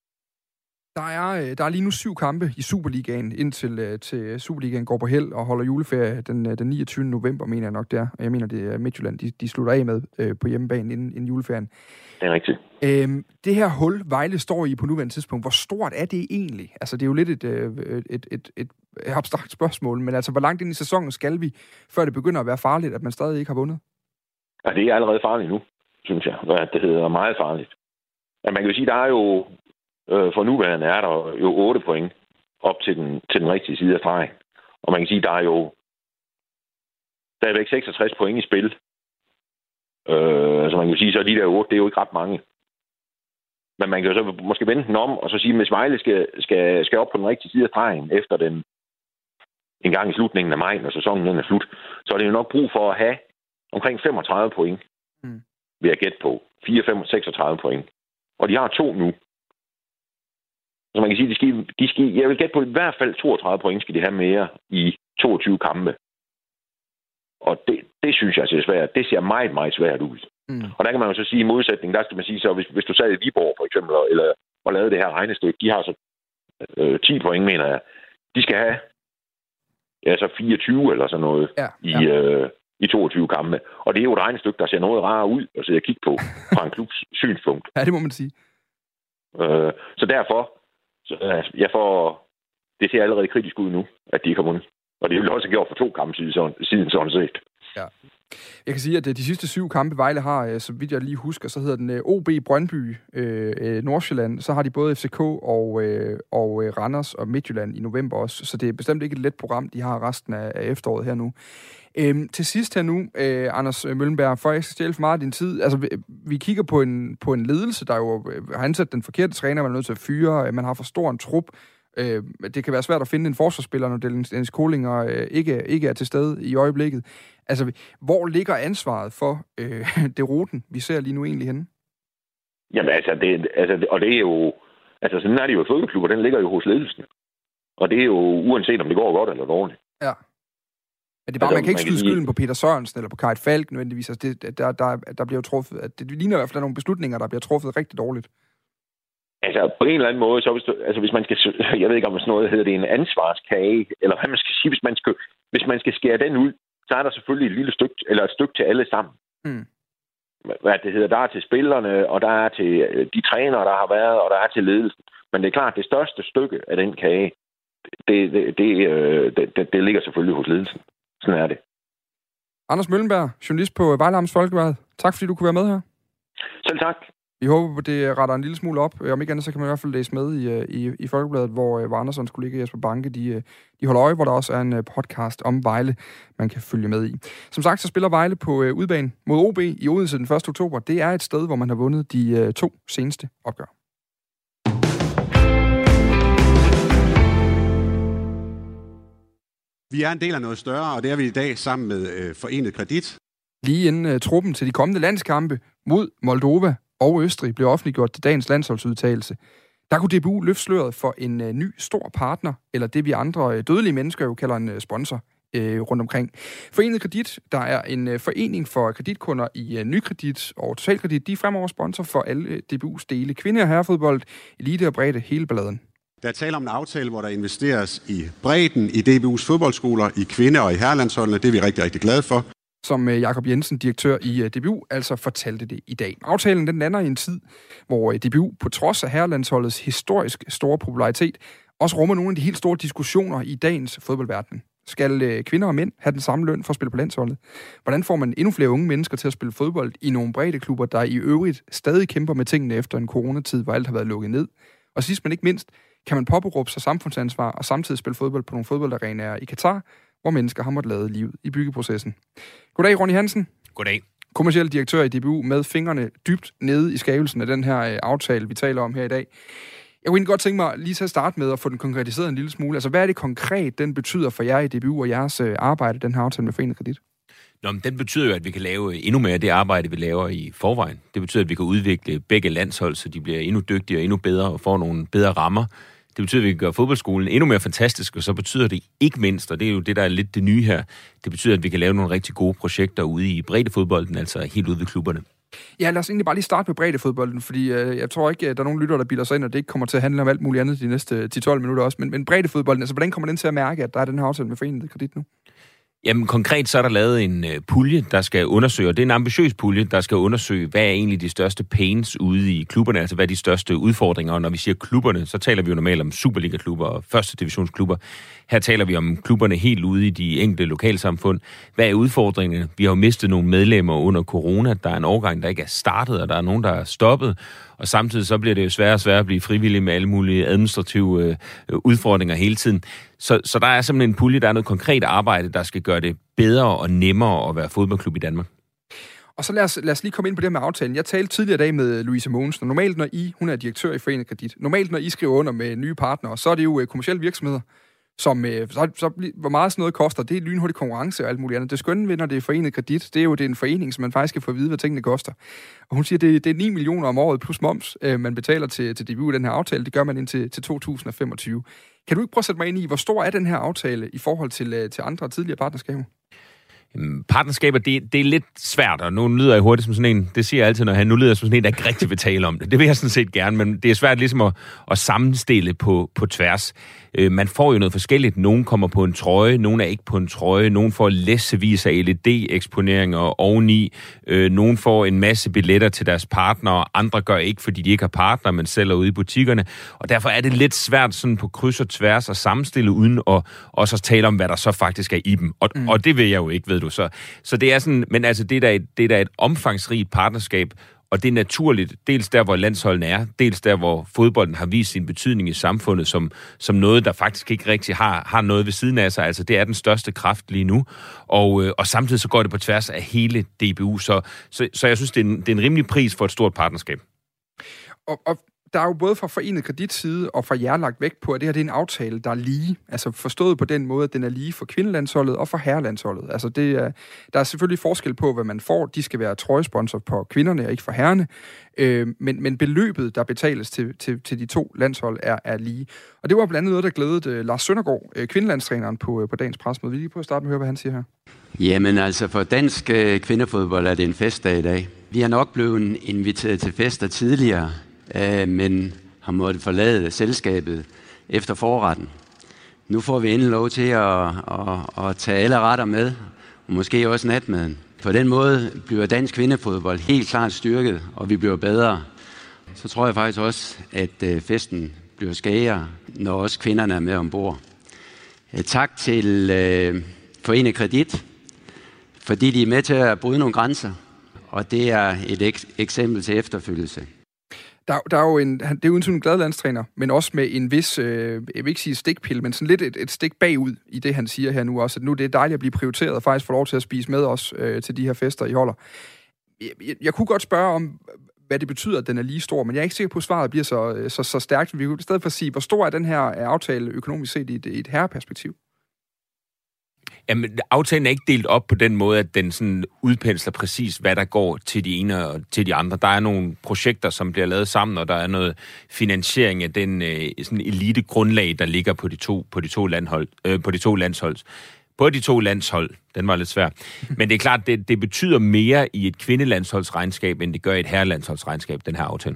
Der er, øh, der er lige nu syv kampe i Superligaen, indtil øh, til Superligaen går på held og holder juleferie den, øh, den 29. november, mener jeg nok der. Jeg mener, det er Midtjylland, de, de slutter af med øh, på hjemmebane inden, inden juleferien. Det er rigtigt. Øhm, det her hul, Vejle står i på nuværende tidspunkt, hvor stort er det egentlig? Altså, det er jo lidt et, et, et, et, et abstrakt spørgsmål, men altså, hvor langt ind i sæsonen skal vi, før det begynder at være farligt, at man stadig ikke har vundet? Ja, det er allerede farligt nu, synes jeg. Det hedder meget farligt. Ja, man kan jo sige, der er jo Øh, for nuværende er der jo 8 point op til den, til den rigtige side af stregen. Og man kan sige, der er jo stadigvæk 66 point i spil. Øh, så man kan sige, så de der 8, det er jo ikke ret mange. Men man kan jo så måske vende den om, og så sige, at hvis Vejle skal, skal, skal op på den rigtige side af stregen efter den en gang i slutningen af maj, når sæsonen den er slut, så er det jo nok brug for at have omkring 35 point, mm. vil jeg gætte på. 4, 5, 36 point. Og de har to nu. Så man kan sige, de skal, de skal, jeg vil gætte på i hvert fald 32 point skal de have mere i 22 kampe. Og det, det synes jeg ser svært. Det ser meget, meget svært ud. Mm. Og der kan man jo så sige i modsætning, der skal man sige så, hvis, hvis du sad i Viborg for eksempel, eller og lavede det her regnestykke, de har så øh, 10 point, mener jeg. De skal have ja, så 24 eller sådan noget ja, i, ja. Øh, i 22 kampe. Og det er jo et regnestykke, der ser noget rarere ud at sidde og kigge på fra en klubs synspunkt. Ja, det må man sige. Øh, så derfor, så øh, altså, jeg får, det ser allerede kritisk ud nu, at de ikke har vundet. Og det vil også have gjort for to kampe siden, siden sådan set. Ja. Jeg kan sige, at øh, de sidste syv kampe, Vejle har, øh, så vidt jeg lige husker, så hedder den øh, OB Brøndby, øh, Nordsjælland. Så har de både FCK og, øh, og Randers og Midtjylland i november også. Så det er bestemt ikke et let program, de har resten af, af efteråret her nu. Øhm, til sidst her nu, øh, Anders Møllenberg, for at ikke stjæle for meget af din tid, altså vi, vi kigger på en, på en ledelse, der jo har ansat den forkerte træner, man er nødt til at fyre, man har for stor en trup, Øh, det kan være svært at finde en forsvarsspiller, når Dennis Kolinger øh, ikke, ikke er til stede i øjeblikket. Altså, hvor ligger ansvaret for øh, det ruten, vi ser lige nu egentlig henne? Jamen, altså, det, altså, og det er jo... Altså, sådan er det jo i fodboldklubber, den ligger jo hos ledelsen. Og det er jo uanset, om det går godt eller dårligt. Ja. Men det er bare, altså, man kan ikke skyde skylden på Peter Sørensen eller på Kajt Falk nødvendigvis. Altså, det, der, der, der bliver jo truffet, at det ligner i hvert fald, nogle beslutninger, der bliver truffet rigtig dårligt. Altså, på en eller anden måde, så hvis, du, altså, hvis man skal, jeg ved ikke, om sådan noget hedder det en ansvarskage, eller hvad man skal sige, hvis man skal, hvis man skal skære den ud, så er der selvfølgelig et lille stykke, eller et stykke til alle sammen. Mm. Hvad det hedder, der er til spillerne, og der er til øh, de trænere, der har været, og der er til ledelsen. Men det er klart, det største stykke af den kage, det, det, det, øh, det, det, det ligger selvfølgelig hos ledelsen. Sådan er det. Anders Møllenberg, journalist på Vejlams Folkeblad. Tak fordi du kunne være med her. Selv tak. Vi håber, at det retter en lille smule op. Om ikke andet, så kan man i hvert fald læse med i, øh, i, i Folkebladet, hvor, øh, hvor Andersens kollega Jesper Banke, de, øh, de holder øje, hvor der også er en podcast om Vejle, man kan følge med i. Som sagt, så spiller Vejle på udbanen mod OB i Odense den 1. oktober. Det er et sted, hvor man har vundet de to seneste opgør. Vi er en del af noget større, og det er vi i dag sammen med øh, Forenet Kredit. Lige inden uh, truppen til de kommende landskampe mod Moldova og Østrig blev offentliggjort til dagens landsholdsudtagelse, der kunne DBU løfte sløret for en øh, ny stor partner, eller det vi andre øh, dødelige mennesker jo kalder en øh, sponsor øh, rundt omkring. Forenet Kredit, der er en øh, forening for kreditkunder i øh, Nykredit og Totalkredit, de er fremover sponsor for alle øh, DBU's dele. Kvinde- og herrefodbold, elite og bredde, hele balladen. Der er tale om en aftale, hvor der investeres i bredden i DBU's fodboldskoler, i kvinde- og i herrelandsholdene. Det er vi rigtig, rigtig glade for som øh, Jakob Jensen, direktør i øh, DBU, altså fortalte det i dag. Aftalen den lander i en tid, hvor øh, DBU på trods af herrelandsholdets historisk store popularitet, også rummer nogle af de helt store diskussioner i dagens fodboldverden. Skal kvinder og mænd have den samme løn for at spille på landsholdet? Hvordan får man endnu flere unge mennesker til at spille fodbold i nogle brede klubber, der i øvrigt stadig kæmper med tingene efter en coronatid, hvor alt har været lukket ned? Og sidst men ikke mindst, kan man påberåbe sig samfundsansvar og samtidig spille fodbold på nogle fodboldarenaer i Katar, hvor mennesker har måttet lade livet i byggeprocessen. Goddag, Ronny Hansen. Goddag. Kommerciel direktør i DBU med fingrene dybt nede i skabelsen af den her øh, aftale, vi taler om her i dag. Jeg kunne egentlig godt tænke mig lige til at starte med at få den konkretiseret en lille smule. Altså, hvad er det konkret, den betyder for jer i DBU og jeres øh, arbejde, den her aftale med Forenet Kredit? Nå, men den betyder jo, at vi kan lave endnu mere af det arbejde, vi laver i forvejen. Det betyder, at vi kan udvikle begge landshold, så de bliver endnu dygtigere og endnu bedre og får nogle bedre rammer det betyder, at vi kan gøre fodboldskolen endnu mere fantastisk, og så betyder det ikke mindst, og det er jo det, der er lidt det nye her, det betyder, at vi kan lave nogle rigtig gode projekter ude i breddefodbolden, altså helt ude ved klubberne. Ja, lad os egentlig bare lige starte med breddefodbolden, fordi øh, jeg tror ikke, at der er nogen lytter, der bilder sig ind, og det ikke kommer til at handle om alt muligt andet de næste øh, 10-12 minutter også. Men, men breddefodbolden, altså hvordan kommer den til at mærke, at der er den her aftale med foreningen kredit nu? Jamen konkret så er der lavet en øh, pulje, der skal undersøge, og det er en ambitiøs pulje, der skal undersøge, hvad er egentlig de største pains ude i klubberne, altså hvad er de største udfordringer, og når vi siger klubberne, så taler vi jo normalt om Superliga-klubber og første divisionsklubber. Her taler vi om klubberne helt ude i de enkelte lokalsamfund. Hvad er udfordringerne? Vi har jo mistet nogle medlemmer under corona. Der er en overgang, der ikke er startet, og der er nogen, der er stoppet. Og samtidig så bliver det jo sværere og sværere at blive frivillig med alle mulige administrative øh, udfordringer hele tiden. Så, så der er simpelthen en pulje, der er noget konkret arbejde, der skal gøre det bedre og nemmere at være fodboldklub i Danmark. Og så lad os, lad os lige komme ind på det med aftalen. Jeg talte tidligere i dag med Louise Mogensen, og normalt når I, hun er direktør i Forenet Kredit, normalt når I skriver under med nye partnere, så er det jo øh, kommersielle virksomheder, som øh, så, så, hvor meget sådan noget koster, det er lynhurtig konkurrence og alt muligt andet. Det skønne ved, når det er forenet kredit, det er jo det er en forening, som man faktisk kan få at vide, hvad tingene koster. Og hun siger, det, det er 9 millioner om året plus moms, øh, man betaler til, til DBU den her aftale. Det gør man indtil til 2025. Kan du ikke prøve at sætte mig ind i, hvor stor er den her aftale i forhold til, øh, til andre tidligere partnerskaber? Partnerskaber, det, det er lidt svært, og nu lyder jeg hurtigt som sådan en, det siger jeg altid, når han nu lyder som sådan en, der ikke rigtig vil tale om det. Det vil jeg sådan set gerne, men det er svært ligesom at, at sammenstille på, på tværs. Øh, man får jo noget forskelligt. Nogen kommer på en trøje, nogen er ikke på en trøje, nogen får læssevis af LED-eksponeringer oveni, øh, nogen får en masse billetter til deres partner, andre gør ikke, fordi de ikke har partner, men sælger ude i butikkerne. Og derfor er det lidt svært sådan på kryds og tværs at sammenstille, uden at også at tale om, hvad der så faktisk er i dem. Og, mm. og det vil jeg jo ikke, ved du. Så, så det er sådan, men altså, det er da et, det er da et omfangsrigt partnerskab, og det er naturligt, dels der, hvor landsholdene er, dels der, hvor fodbolden har vist sin betydning i samfundet som, som noget, der faktisk ikke rigtig har, har noget ved siden af sig. Altså, det er den største kraft lige nu. Og, øh, og samtidig så går det på tværs af hele DBU. Så, så, så jeg synes, det er, en, det er en rimelig pris for et stort partnerskab. Og, og der er jo både fra Forenet Kreditside og fra jer lagt vægt på, at det her det er en aftale, der er lige. Altså forstået på den måde, at den er lige for kvindelandsholdet og for herrelandsholdet. Altså det er, der er selvfølgelig forskel på, hvad man får. De skal være trøjesponsor på kvinderne og ikke for herrene. Øh, men, men beløbet, der betales til, til, til de to landshold, er, er lige. Og det var blandt andet noget, der glædede øh, Lars Søndergaard, øh, kvindelandstræneren på, øh, på dagens presmøde. Vi lige prøve at starte med at høre, hvad han siger her. Jamen altså, for dansk øh, kvindefodbold er det en festdag i dag. Vi har nok blevet inviteret til fester tidligere, øh, men har måttet forlade selskabet efter forretten. Nu får vi endelig lov til at, at, at tage alle retter med, og måske også natmaden. På den måde bliver dansk kvindefodbold helt klart styrket, og vi bliver bedre. Så tror jeg faktisk også, at øh, festen bliver skære, når også kvinderne er med ombord. Øh, tak til øh, Forenet Kredit, fordi de er med til at bryde nogle grænser, og det er et ek- eksempel til efterfølgelse der, der er jo en, han, det er jo en glad landstræner, men også med en vis, øh, jeg vil ikke sige stikpille, men sådan lidt et, et stik bagud i det, han siger her nu også, at nu det er dejligt at blive prioriteret og faktisk få lov til at spise med os øh, til de her fester, I holder. Jeg, jeg, jeg kunne godt spørge om, hvad det betyder, at den er lige stor, men jeg er ikke sikker på, at svaret bliver så, øh, så, så stærkt. Vi kunne i stedet for sige, hvor stor er den her aftale økonomisk set i et, i et herreperspektiv? Jamen, aftalen er ikke delt op på den måde, at den sådan udpensler præcis, hvad der går til de ene og til de andre. Der er nogle projekter, som bliver lavet sammen, og der er noget finansiering af den øh, sådan elite grundlag, der ligger på de to, på de to, landhold, øh, på de to landshold. På de to landshold, den var lidt svær. Men det er klart, det, det betyder mere i et kvindelandsholdsregnskab, end det gør i et herrelandsholdsregnskab, den her aftale.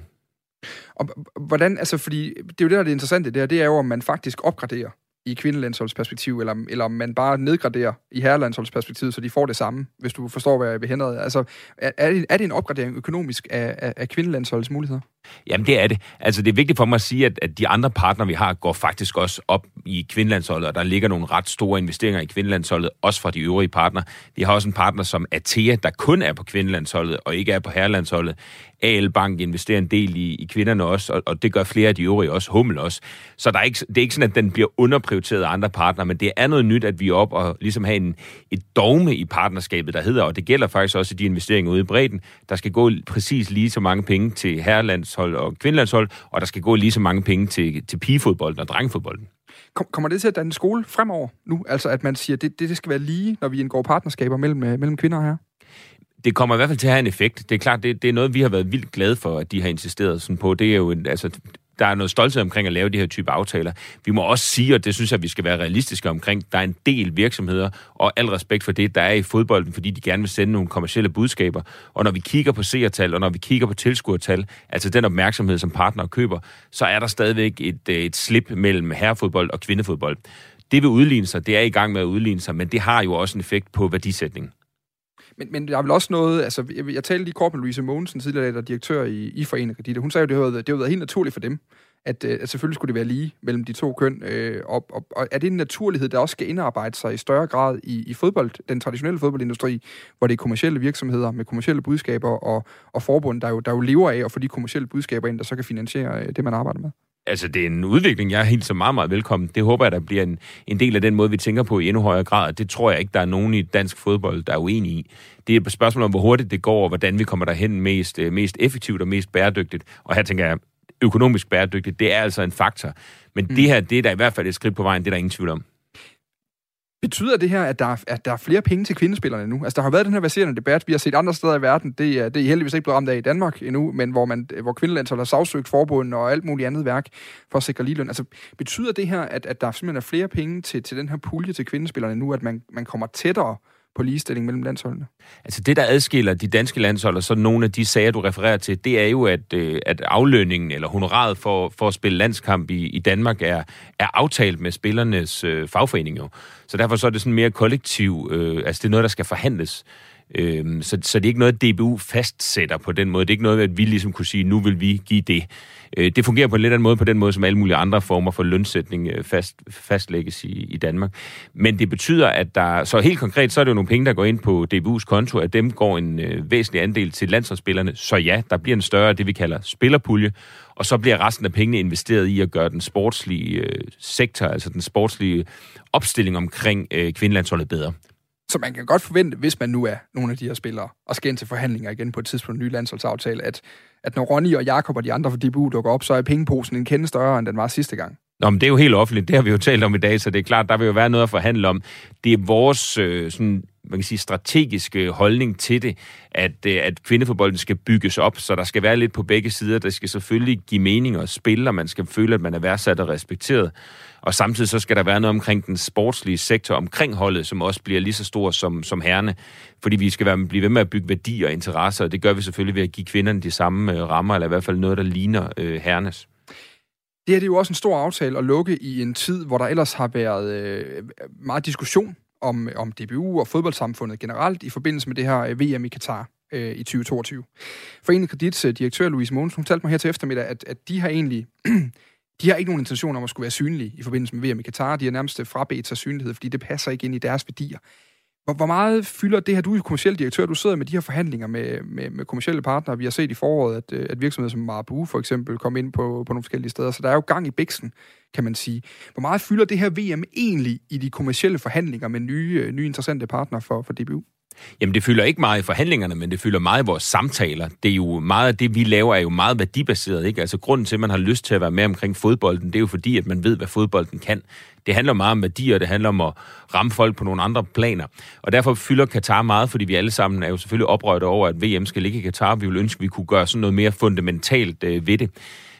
Og hvordan, altså fordi, det er jo det, der er det interessante, det, det er jo, om man faktisk opgraderer i kvindelandsholdsperspektiv, eller, eller om man bare nedgraderer i herrelandsholdsperspektiv, så de får det samme, hvis du forstår, hvad jeg vil henad. Altså, er, er, det, er det en opgradering økonomisk af, af, af kvindelandsholdets muligheder? Jamen, det er det. Altså, det er vigtigt for mig at sige, at, at de andre partnere, vi har, går faktisk også op i kvindelandsholdet, og der ligger nogle ret store investeringer i kvindelandsholdet, også fra de øvrige partnere. Vi har også en partner som Atea, der kun er på kvindelandsholdet, og ikke er på herrelandsholdet. AL Bank investerer en del i, i kvinderne også, og, og det gør flere af de øvrige også, Hummel også. Så der er ikke, det er ikke sådan, at den bliver underprioriteret af andre partnere, men det er noget nyt, at vi er op og ligesom have en, et dogme i partnerskabet, der hedder, og det gælder faktisk også i de investeringer ude i bredden, der skal gå præcis lige så mange penge til herrelandshold og kvindelandshold, og der skal gå lige så mange penge til, til pigefodbolden og drengefodbolden. Kommer det til at danne skole fremover nu? Altså at man siger, at det, det skal være lige, når vi indgår partnerskaber mellem, øh, mellem kvinder her? Det kommer i hvert fald til at have en effekt. Det er klart, det, det er noget, vi har været vildt glade for, at de har insisteret sådan på. Det er jo en, altså, der er noget stolthed omkring at lave de her type aftaler. Vi må også sige, og det synes jeg, vi skal være realistiske omkring, der er en del virksomheder, og al respekt for det, der er i fodbolden, fordi de gerne vil sende nogle kommersielle budskaber. Og når vi kigger på seertal, og når vi kigger på tilskuertal, altså den opmærksomhed, som partner køber, så er der stadigvæk et, øh, et slip mellem herrefodbold og kvindefodbold. Det vil udligne sig, det er i gang med at udligne sig, men det har jo også en effekt på værdisætningen. Men, men der er vel også noget, altså jeg, jeg talte lige kort med Louise Mogensen, tidligere der direktør i, i Forenet Kredit, hun sagde jo, det har, været, det har været helt naturligt for dem, at, øh, at selvfølgelig skulle det være lige mellem de to køn. Øh, og, og, og er det en naturlighed, der også skal indarbejde sig i større grad i, i fodbold, den traditionelle fodboldindustri, hvor det er kommersielle virksomheder med kommersielle budskaber og, og forbund, der jo, der jo lever af at få de kommersielle budskaber ind, der så kan finansiere øh, det, man arbejder med? Altså, det er en udvikling, jeg er helt så meget, meget velkommen. Det håber jeg, der bliver en, en del af den måde, vi tænker på i endnu højere grad. Det tror jeg ikke, der er nogen i dansk fodbold, der er uenige i. Det er et spørgsmål om, hvor hurtigt det går, og hvordan vi kommer derhen mest, øh, mest effektivt og mest bæredygtigt. Og her tænker jeg, økonomisk bæredygtigt, det er altså en faktor. Men mm. det her, det er der i hvert fald et skridt på vejen, det er der ingen tvivl om. Betyder det her, at der, er, at der er flere penge til kvindespillerne nu? Altså, der har været den her baserende debat, vi har set andre steder i verden, det er, det er heldigvis ikke blevet ramt af i Danmark endnu, men hvor, man, hvor kvindelandsholdet har sagsøgt forbund og alt muligt andet værk for at sikre ligeløn. Altså, betyder det her, at, at der simpelthen er flere penge til, til den her pulje til kvindespillerne nu, at man, man kommer tættere på ligestilling mellem landsholdene? Altså det, der adskiller de danske landshold og så nogle af de sager, du refererer til, det er jo, at, øh, at aflønningen eller honoraret for, for at spille landskamp i, i Danmark er, er aftalt med spillernes øh, fagforening jo. Så derfor så er det sådan mere kollektiv, øh, altså det er noget, der skal forhandles. Øh, så, så det er ikke noget, DBU fastsætter på den måde. Det er ikke noget, at vi ligesom kunne sige, nu vil vi give det. Øh, det fungerer på en lidt anden måde, på den måde, som alle mulige andre former for lønsætning øh, fast, fastlægges i, i Danmark. Men det betyder, at der... Så helt konkret, så er det jo nogle penge, der går ind på DBU's konto, at dem går en øh, væsentlig andel til landsholdsspillerne. Så ja, der bliver en større, det vi kalder spillerpulje, og så bliver resten af pengene investeret i at gøre den sportslige øh, sektor, altså den sportslige opstilling omkring øh, kvindelandsholdet bedre. Så man kan godt forvente, hvis man nu er nogle af de her spillere, og skal ind til forhandlinger igen på et tidspunkt, en ny landsholdsaftale, at, at når Ronny og Jakob og de andre fra DBU dukker op, så er pengeposen en kende større, end den var sidste gang. Nå, men det er jo helt offentligt. Det har vi jo talt om i dag, så det er klart, der vil jo være noget at forhandle om. Det er vores øh, sådan, man kan sige, strategiske holdning til det, at, øh, at kvindefodbolden skal bygges op, så der skal være lidt på begge sider. Der skal selvfølgelig give mening og spille, og man skal føle, at man er værdsat og respekteret. Og samtidig så skal der være noget omkring den sportslige sektor omkring holdet, som også bliver lige så stor som, som herrene. Fordi vi skal være, blive ved med at bygge værdier og interesser, og det gør vi selvfølgelig ved at give kvinderne de samme øh, rammer, eller i hvert fald noget, der ligner øh, herrenes. Det her det er jo også en stor aftale at lukke i en tid, hvor der ellers har været øh, meget diskussion om, om DBU og fodboldsamfundet generelt i forbindelse med det her øh, VM i Katar øh, i 2022. Foreningen Kredits øh, direktør Louise Mogensen, hun talte mig her til eftermiddag, at, at de har egentlig de har ikke nogen intention om at skulle være synlige i forbindelse med VM i Katar. De har nærmest frabedt sig synlighed, fordi det passer ikke ind i deres værdier. Hvor, hvor meget fylder det her? Du er kommersiel direktør, du sidder med de her forhandlinger med, med, med kommersielle partnere. Vi har set i foråret, at, øh, at virksomheder som Marabu for eksempel kom ind på, på nogle forskellige steder. Så der er jo gang i biksen, kan man sige. Hvor meget fylder det her VM egentlig i de kommersielle forhandlinger med nye, øh, nye interessante partnere for, for DBU? Jamen, det fylder ikke meget i forhandlingerne, men det fylder meget i vores samtaler. Det er jo meget af det, vi laver, er jo meget værdibaseret, ikke? Altså, grunden til, at man har lyst til at være med omkring fodbolden, det er jo fordi, at man ved, hvad fodbolden kan. Det handler meget om værdier, det handler om at ramme folk på nogle andre planer. Og derfor fylder Katar meget, fordi vi alle sammen er jo selvfølgelig oprørte over, at VM skal ligge i Katar. Vi vil ønske, at vi kunne gøre sådan noget mere fundamentalt øh, ved det.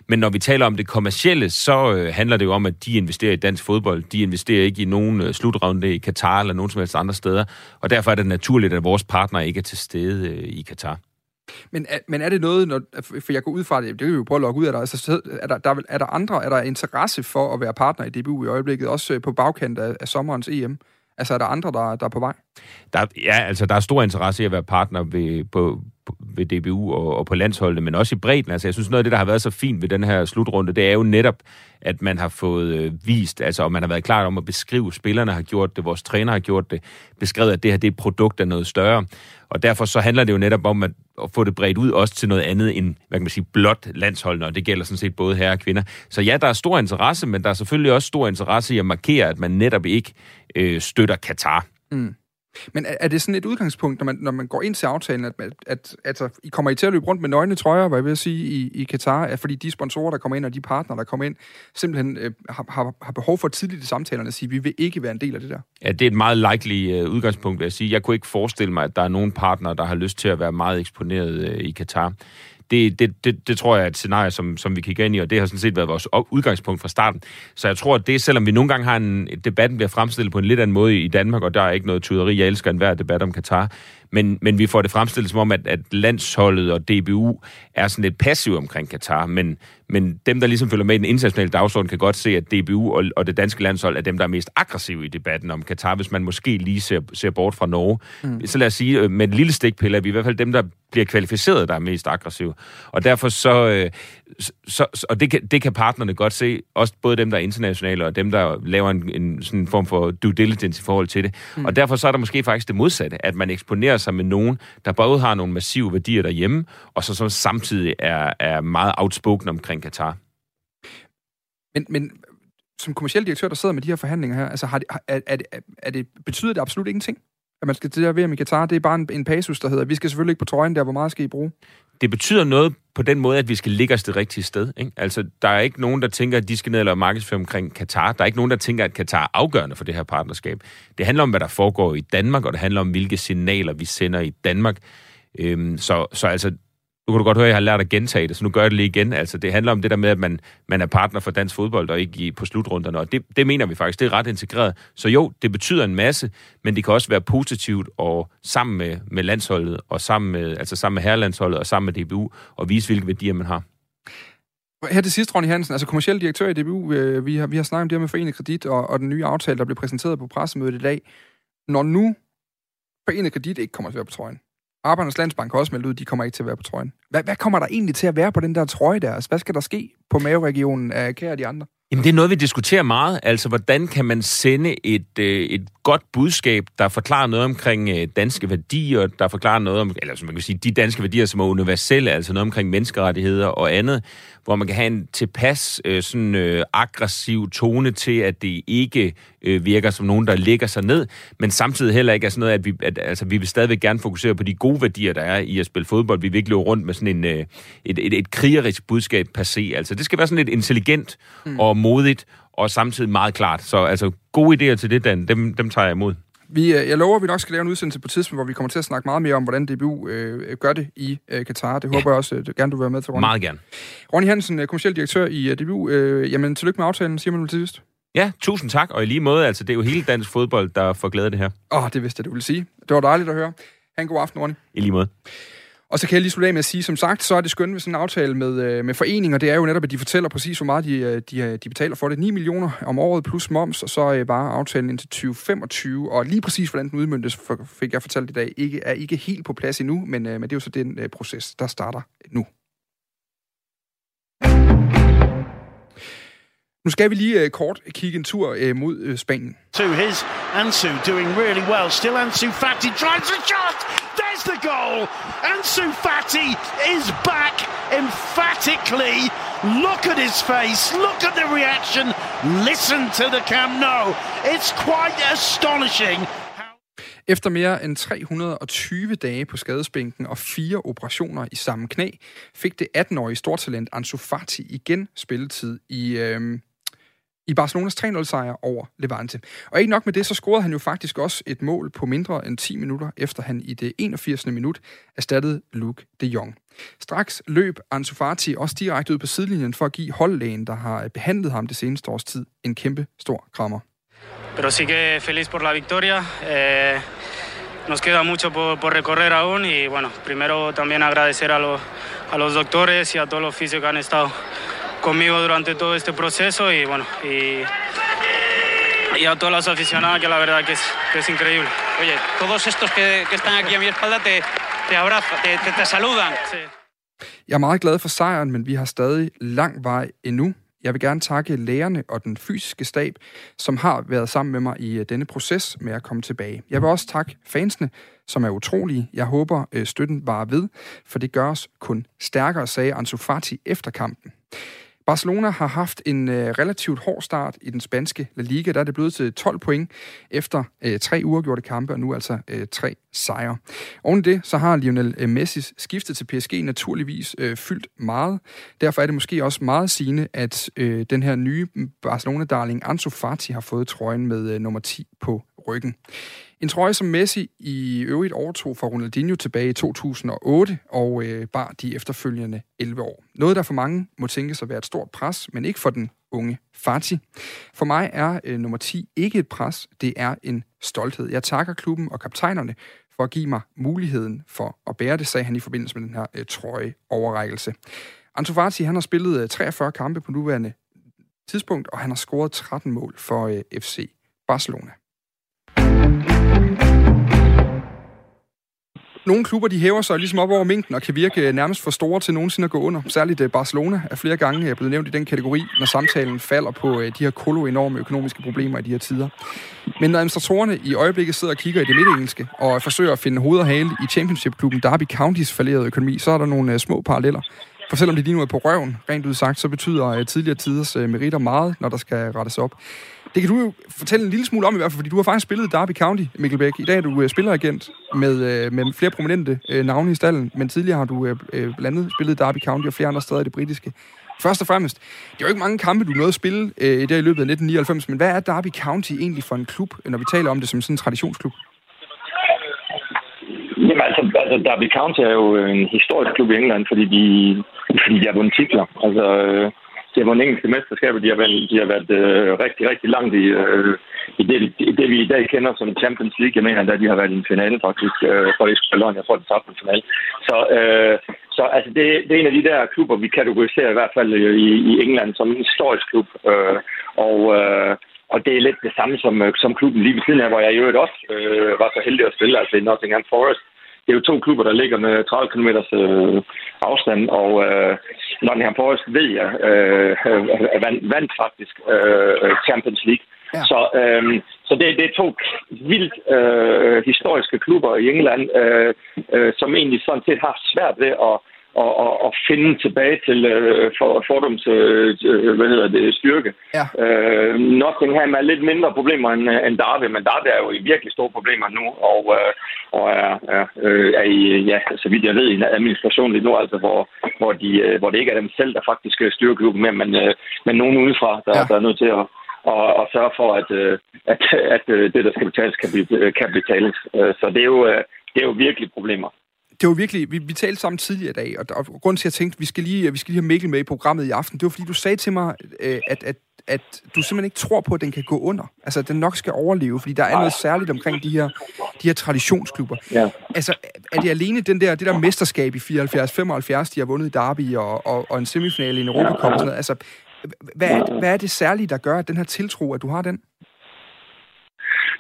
Men når vi taler om det kommercielle, så øh, handler det jo om, at de investerer i dansk fodbold. De investerer ikke i nogen øh, slutrunde i Katar eller nogen som helst andre steder. Og derfor er det naturligt, at vores partner ikke er til stede øh, i Katar. Men, men er det noget, når, for jeg går ud fra det, det kan vi jo prøve at logge ud af dig, altså, er der, der, er der andre, er der interesse for at være partner i DBU i øjeblikket, også på bagkant af, af sommerens EM? Altså er der andre, der, der er på vej? Der, ja, altså der er stor interesse i at være partner ved, på, ved DBU og, og på landsholdet, men også i bredden. Altså, jeg synes, noget af det, der har været så fint ved den her slutrunde, det er jo netop, at man har fået øh, vist, altså, og man har været klar om at beskrive, spillerne har gjort det, vores træner har gjort det, beskrevet, at det her det er et produkt af noget større. Og derfor så handler det jo netop om at, at få det bredt ud også til noget andet end, hvad kan man sige, blot landsholdene, og det gælder sådan set både herrer og kvinder. Så ja, der er stor interesse, men der er selvfølgelig også stor interesse i at markere, at man netop ikke øh, støtter Katar. Mm. Men er, er det sådan et udgangspunkt, når man, når man går ind til aftalen, at, at, at altså, I kommer I til at løbe rundt med nøgne trøjer, hvad jeg vil sige, i, i Katar, at fordi de sponsorer, der kommer ind, og de partnere, der kommer ind, simpelthen øh, har, har, har behov for tidligt i samtalerne at sige, at vi vil ikke være en del af det der? Ja, det er et meget likely uh, udgangspunkt, vil jeg sige. Jeg kunne ikke forestille mig, at der er nogen partner, der har lyst til at være meget eksponeret uh, i Katar det, det, det, det tror jeg er et scenarie, som, som vi kigger ind i, og det har sådan set været vores udgangspunkt fra starten. Så jeg tror, at det, selvom vi nogle gange har en, debatten bliver fremstillet på en lidt anden måde i Danmark, og der er ikke noget tuderi, jeg elsker enhver debat om Katar, men, men vi får det fremstillet som om, at, at landsholdet og DBU er sådan lidt passiv omkring Katar, men, men dem, der ligesom følger med i den internationale dagsorden, kan godt se, at DBU og, og det danske landshold er dem, der er mest aggressive i debatten om Katar, hvis man måske lige ser, ser bort fra Norge. Mm. Så lad os sige, øh, med en lille stikpille er vi i hvert fald dem, der bliver kvalificeret, der er mest aggressive. Og derfor så, øh, så, så og det kan, det kan partnerne godt se, også både dem, der er internationale, og dem, der laver en, en sådan form for due diligence i forhold til det. Mm. Og derfor så er der måske faktisk det modsatte, at man eksponerer sig med nogen, der både har nogle massive værdier derhjemme, og så som samtidig er, er meget outspoken omkring Katar. Men, men som kommersiel direktør, der sidder med de her forhandlinger her, altså har det, er, er, det, er det, betyder det absolut ingenting? At man skal til at VM i Katar, det er bare en, en pasus, der hedder, vi skal selvfølgelig ikke på trøjen der, hvor meget skal I bruge? det betyder noget på den måde, at vi skal ligge os det rigtige sted. Ikke? Altså, der er ikke nogen, der tænker, at de skal ned og lave markedsføring omkring Katar. Der er ikke nogen, der tænker, at Katar er afgørende for det her partnerskab. Det handler om, hvad der foregår i Danmark, og det handler om, hvilke signaler vi sender i Danmark. Øhm, så, så altså, nu kan du godt høre, at jeg har lært at gentage det, så nu gør jeg det lige igen. Altså, det handler om det der med, at man, man er partner for dansk fodbold, og ikke i, på slutrunderne, og det, det mener vi faktisk, det er ret integreret. Så jo, det betyder en masse, men det kan også være positivt og sammen med, med landsholdet, og sammen med, altså sammen med herrelandsholdet, og sammen med DBU, og vise, hvilke værdier man har. Her til sidst, Ronny Hansen, altså kommersiel direktør i DBU, øh, vi har, vi har snakket om det her med Forenet Kredit og, og den nye aftale, der blev præsenteret på pressemødet i dag. Når nu Forenet Kredit ikke kommer til at være på trøjen, Arbejdernes Landsbank har også meldt ud, at de kommer ikke til at være på trøjen. Hvad, hvad kommer der egentlig til at være på den der trøje der? Altså, hvad skal der ske på maveregionen af Kære og de andre? Jamen, det er noget, vi diskuterer meget. Altså, hvordan kan man sende et, øh, et godt budskab, der forklarer noget omkring øh, danske værdier, der forklarer noget om, eller som man kan sige, de danske værdier, som er universelle, altså noget omkring menneskerettigheder og andet, hvor man kan have en tilpas øh, sådan øh, aggressiv tone til, at det ikke øh, virker som nogen, der ligger sig ned, men samtidig heller ikke er sådan noget, at vi, at, altså, vi vil stadigvæk gerne fokusere på de gode værdier, der er i at spille fodbold. Vi vil ikke løbe rundt med sådan en, øh, et, et, et krigerisk budskab per se. Altså, det skal være sådan lidt intelligent mm. og modigt, og samtidig meget klart. Så altså, gode idéer til det, Dan, dem, dem tager jeg imod. Vi, øh, jeg lover, at vi nok skal lave en udsendelse på et tidspunkt, hvor vi kommer til at snakke meget mere om, hvordan DBU øh, gør det i øh, Katar. Det ja. håber jeg også, at gerne du vil være med til, Ronny. Meget gerne. Ronny Hansen, øh, kommersiel direktør i uh, DBU. Øh, jamen, tillykke med aftalen, siger man til sidst. Ja, tusind tak, og i lige måde, altså, det er jo hele dansk fodbold, der får glæde af det her. Åh, oh, det vidste jeg, du ville sige. Det var dejligt at høre. Ha' en god aften, Ronny. I lige måde. Og så kan jeg lige slutte af med at sige, som sagt, så er det skønt ved sådan en aftale med, øh, med foreninger. Det er jo netop, at de fortæller præcis, hvor meget de, øh, de, øh, de betaler for det. 9 millioner om året plus moms, og så var aftalen indtil 2025. Og lige præcis, hvordan den udmyndtes, fik jeg fortalt i dag, ikke, er ikke helt på plads endnu, men, men det er jo så den proces, der starter nu. Nu skal vi lige uh, kort kigge en tur uh, mod uh, Spanien. To his Ansu doing really well. Still Ansu Fati drives a shot. There's the goal. Ansu Fati is back emphatically. Look at his face. Look at the reaction. Listen to the Camp Nou. It's quite astonishing. Efter mere end 320 dage på skadesbænken og fire operationer i samme knæ, fik det 18-årige stortalent Ansu Fati igen spilletid i, øh, i Barcelonas 3-0-sejr over Levante. Og ikke nok med det, så scorede han jo faktisk også et mål på mindre end 10 minutter, efter han i det 81. minut erstattede Luke de Jong. Straks løb Ansu Fati også direkte ud på sidelinjen for at give holdlægen, der har behandlet ham det seneste års tid, en kæmpe stor krammer. Pero sí que feliz por la victoria. Eh, nos queda mucho por, por recorrer aún y bueno, primero también agradecer a, lo, a los doctores y a todos los fisios que han estado conmigo durante todo este proceso y bueno, y, y a todas las aficionadas que la verdad que es, que es increíble. Oye, todos estos que, que están aquí a mi espalda te, te abrazan, te, te, te saludan. Sí. Jeg er meget glad for sejren, men vi har stadig lang vej endnu. Jeg vil gerne takke lærerne og den fysiske stab, som har været sammen med mig i øh, denne proces med at komme tilbage. Jeg vil også takke fansene, som er utrolige. Jeg håber, øh, støtten var ved, for det gør os kun stærkere, sagde Ansu Fati efter kampen. Barcelona har haft en øh, relativt hård start i den spanske La Liga. Der er det blevet til 12 point efter øh, tre uafgjorte kampe, og nu altså øh, tre sejre. Oven det, så har Lionel øh, Messis skiftet til PSG naturligvis øh, fyldt meget. Derfor er det måske også meget sigende, at øh, den her nye Barcelona-darling Ansu Fati har fået trøjen med øh, nummer 10 på ryggen. En trøje, som Messi i øvrigt overtog fra Ronaldinho tilbage i 2008 og øh, bar de efterfølgende 11 år. Noget, der for mange må tænke sig at være et stort pres, men ikke for den unge Fati. For mig er øh, nummer 10 ikke et pres, det er en stolthed. Jeg takker klubben og kaptajnerne for at give mig muligheden for at bære det, sagde han i forbindelse med den her øh, trøje overrækkelse. Ansu Fati, han har spillet øh, 43 kampe på nuværende tidspunkt, og han har scoret 13 mål for øh, FC Barcelona. Nogle klubber de hæver sig ligesom op over mængden og kan virke øh, nærmest for store til nogensinde at gå under. Særligt øh, Barcelona er flere gange øh, blevet nævnt i den kategori, når samtalen falder på de her kolo enorme økonomiske problemer i de her tider. Men når administratorerne i øjeblikket sidder og kigger i det midtengelske og forsøger at finde hoved og hale i Championship-klubben Derby Counties falderede økonomi, så er der nogle små paralleller. For selvom det lige nu er på røven, rent ud sagt, så betyder tidligere tiders meritter meget, når der skal rettes op. Det kan du jo fortælle en lille smule om i hvert fald, fordi du har faktisk spillet i Derby County, Mikkel Bæk. I dag er du øh, spilleragent med, øh, med flere prominente øh, navne i stallen, men tidligere har du uh, blandt andet spillet i Derby County og flere andre steder i det britiske. Først og fremmest, det er jo ikke mange kampe, du nåede at spille i der i løbet af 1999, men hvad er Derby County egentlig for en klub, når vi taler om det som sådan en traditionsklub? Jamen altså, altså Derby County er jo en historisk klub i England, fordi de, fordi de har vundet titler. Altså, øh, de har vundet engelske mesterskaber, de har været, de har været øh, rigtig, rigtig langt i, øh, i det, i det, vi i dag kender som Champions League. Jeg mener, at de har været i en finale faktisk, øh, for Esbjerg Jeg tror, de tabte en finale. Så, øh, så altså, det, det er en af de der klubber, vi kategoriserer i hvert fald øh, i, i England som en historisk klub. Øh, og øh, og det er lidt det samme som, øh, som klubben lige ved siden af, hvor jeg i øvrigt også øh, var så heldig at spille, altså i Nottingham Forest. Det er jo to klubber, der ligger med 30 km øh, afstand, og øh, Nottingham Forest ved jeg øh, vandt, vandt faktisk øh, Champions League. Ja. Så, øh, så det, det er to vildt øh, historiske klubber i England, øh, øh, som egentlig sådan set har svært ved at og, og, og finde tilbage til øh, for, fordums øh, øh, hvad hedder det, styrke. Ja. Øh, Nottingham er lidt mindre problemer end, end Derby, men Derby er jo i virkelig store problemer nu, og, øh, og er, er, øh, er i, ja, så vidt jeg ved, i en administration lige nu, altså, hvor, hvor, de, øh, hvor det ikke er dem selv, der faktisk styrer klubben med, men, øh, men nogen udefra, der, ja. der er nødt til at, og, og sørge for, at, øh, at, at det, der skal betales, kan, kan betales. Så det er jo, det er jo virkelig problemer det var virkelig, vi, vi talte sammen tidligere i dag, og, og grund til, at jeg tænkte, vi skal lige, vi skal lige have Mikkel med i programmet i aften, det var fordi, du sagde til mig, øh, at, at, at du simpelthen ikke tror på, at den kan gå under. Altså, at den nok skal overleve, fordi der er noget særligt omkring de her, de her traditionsklubber. Ja. Altså, er det alene den der, det der mesterskab i 74-75, de har vundet i Derby, og, og, og en semifinale i en Europacup og sådan noget? Altså, hvad er, hvad er det særlige, der gør, at den her tiltro, at du har den?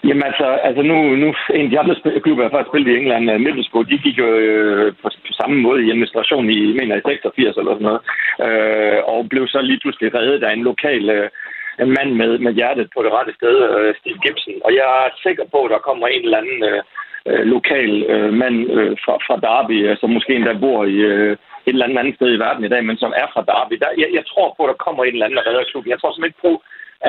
Jamen altså, altså nu, nu en af de andre klubber, jeg faktisk spillede i England, øh, Middlesbrough, de gik jo øh, på, på, samme måde i administration i, mener i 86 eller sådan noget, øh, og blev så lige pludselig reddet af en lokal øh, en mand med, med hjertet på det rette sted, øh, Steve Gibson. Og jeg er sikker på, at der kommer en eller anden øh, øh lokal øh, mand øh, fra, fra Derby, øh, som altså måske endda bor i øh, et eller andet andet sted i verden i dag, men som er fra Derby. Der, jeg, jeg tror på, at der kommer en eller anden redderklub. Jeg tror simpelthen ikke på,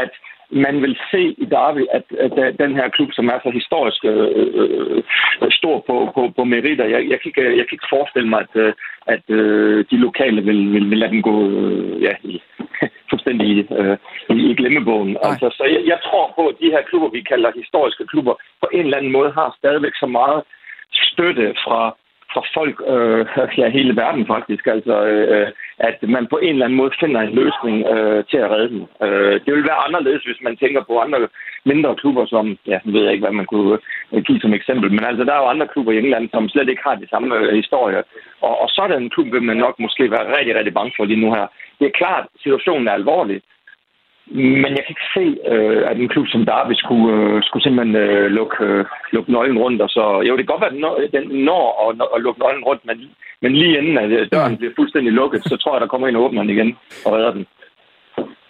at man vil se i Derby, at, at den her klub, som er så historisk øh, øh, stor på, på, på meritter, jeg, jeg, kan ikke, jeg kan ikke forestille mig, at, øh, at øh, de lokale vil, vil, vil lade dem gå øh, ja, i, fuldstændig øh, i, i glemmebogen. Altså, så jeg, jeg tror på, at de her klubber, vi kalder historiske klubber, på en eller anden måde har stadigvæk så meget støtte fra fra folk øh, ja, hele verden faktisk, altså øh, at man på en eller anden måde finder en løsning øh, til at redde den. Øh, det vil være anderledes, hvis man tænker på andre mindre klubber, som, ja, nu ved ikke, hvad man kunne øh, give som eksempel, men altså der er jo andre klubber i England, som slet ikke har de samme øh, historier, og, og sådan en klub vil man nok måske være rigtig, rigtig bange for lige nu her. Det er klart, situationen er alvorlig, men jeg kan ikke se, øh, at en klub som Derby skulle, øh, skulle simpelthen øh, lukke, øh, lukke nøglen rundt. Og så, jo, det kan godt være, at den når at, at lukke nøglen rundt, men, men lige inden at øh, døren bliver fuldstændig lukket, så tror jeg, der kommer en og åbner den igen og redder den.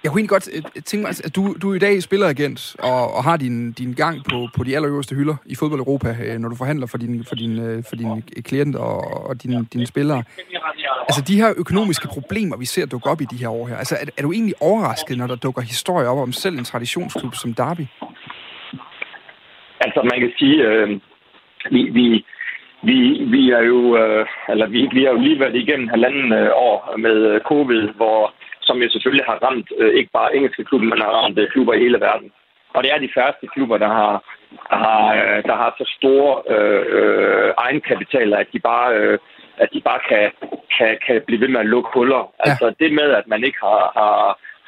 Jeg kunne egentlig godt øh, tænke mig, at du, du er i dag spilleragent og, og har din, din gang på, på de allerøverste hylder i fodbold Europa, øh, når du forhandler for din, for din, øh, for din klienter og, og dine, dine spillere. Altså de her økonomiske problemer, vi ser dukke op i de her år her, altså er, er du egentlig overrasket, når der dukker historier op om selv en traditionsklub som Derby? Altså man kan sige, øh, vi, vi, vi, vi er jo, øh, eller vi, vi har jo lige været igennem halvanden øh, år med covid, hvor som jo selvfølgelig har ramt øh, ikke bare engelske klubber, men har ramt øh, klubber i hele verden. Og det er de færreste klubber, der har, der har, øh, der har så store øh, øh, egenkapitaler, at de bare, øh, at de bare kan, kan, kan blive ved med at lukke huller. Ja. Altså det med, at man ikke har, har,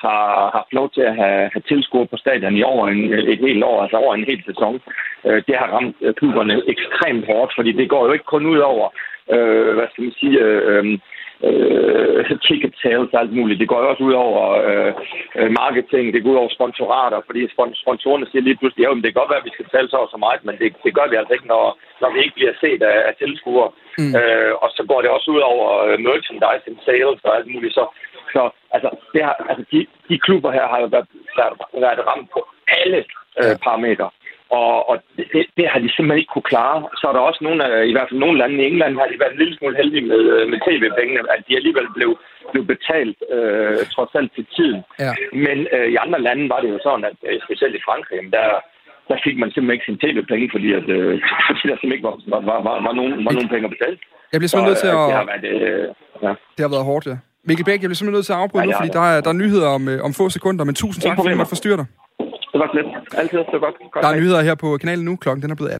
har haft lov til at have, have tilskuere på stadion i over en, et helt år, altså over en hel sæson, øh, det har ramt øh, klubberne ekstremt hårdt, fordi det går jo ikke kun ud over, øh, hvad skal man sige, øh, øh, ticket sales og alt muligt. Det går jo også ud over øh, øh, marketing, det går ud over sponsorater, fordi sponsorerne siger lige pludselig, at det kan godt være, at vi skal tale så så meget, men det, det gør vi altså ikke, når, når vi ikke bliver set af, af tilskuere. Mm. Øh, og så går det også ud over øh, merchandising, sales og alt muligt. Så, så altså, det har, altså de, de klubber her har jo været, været ramt på alle øh, parametre. Og, og det, det har de simpelthen ikke kunne klare. Så er der også nogle af, i hvert fald nogle lande i England, har de været en lille smule heldige med, øh, med tv-pengene, at de alligevel blev, blev betalt øh, trods alt til tiden. Ja. Men øh, i andre lande var det jo sådan, at øh, specielt i Frankrig, der, der fik man simpelthen ikke sin tv-penge, fordi, at, øh, fordi der simpelthen ikke var, var, var, var, var, nogen, var nogen penge at betale. Jeg bliver simpelthen nødt til at... Det har, været, øh, ja. det har været hårdt, ja. Mikkel Bæk, jeg bliver simpelthen nødt til at afbryde ja, nu, fordi der er, der er nyheder om, øh, om få sekunder, men tusind tak, fordi jeg måtte forstyrre dig. Det var slet. Altid, det var godt. godt der er nyheder her på kanalen nu. Klokken den er blevet 18.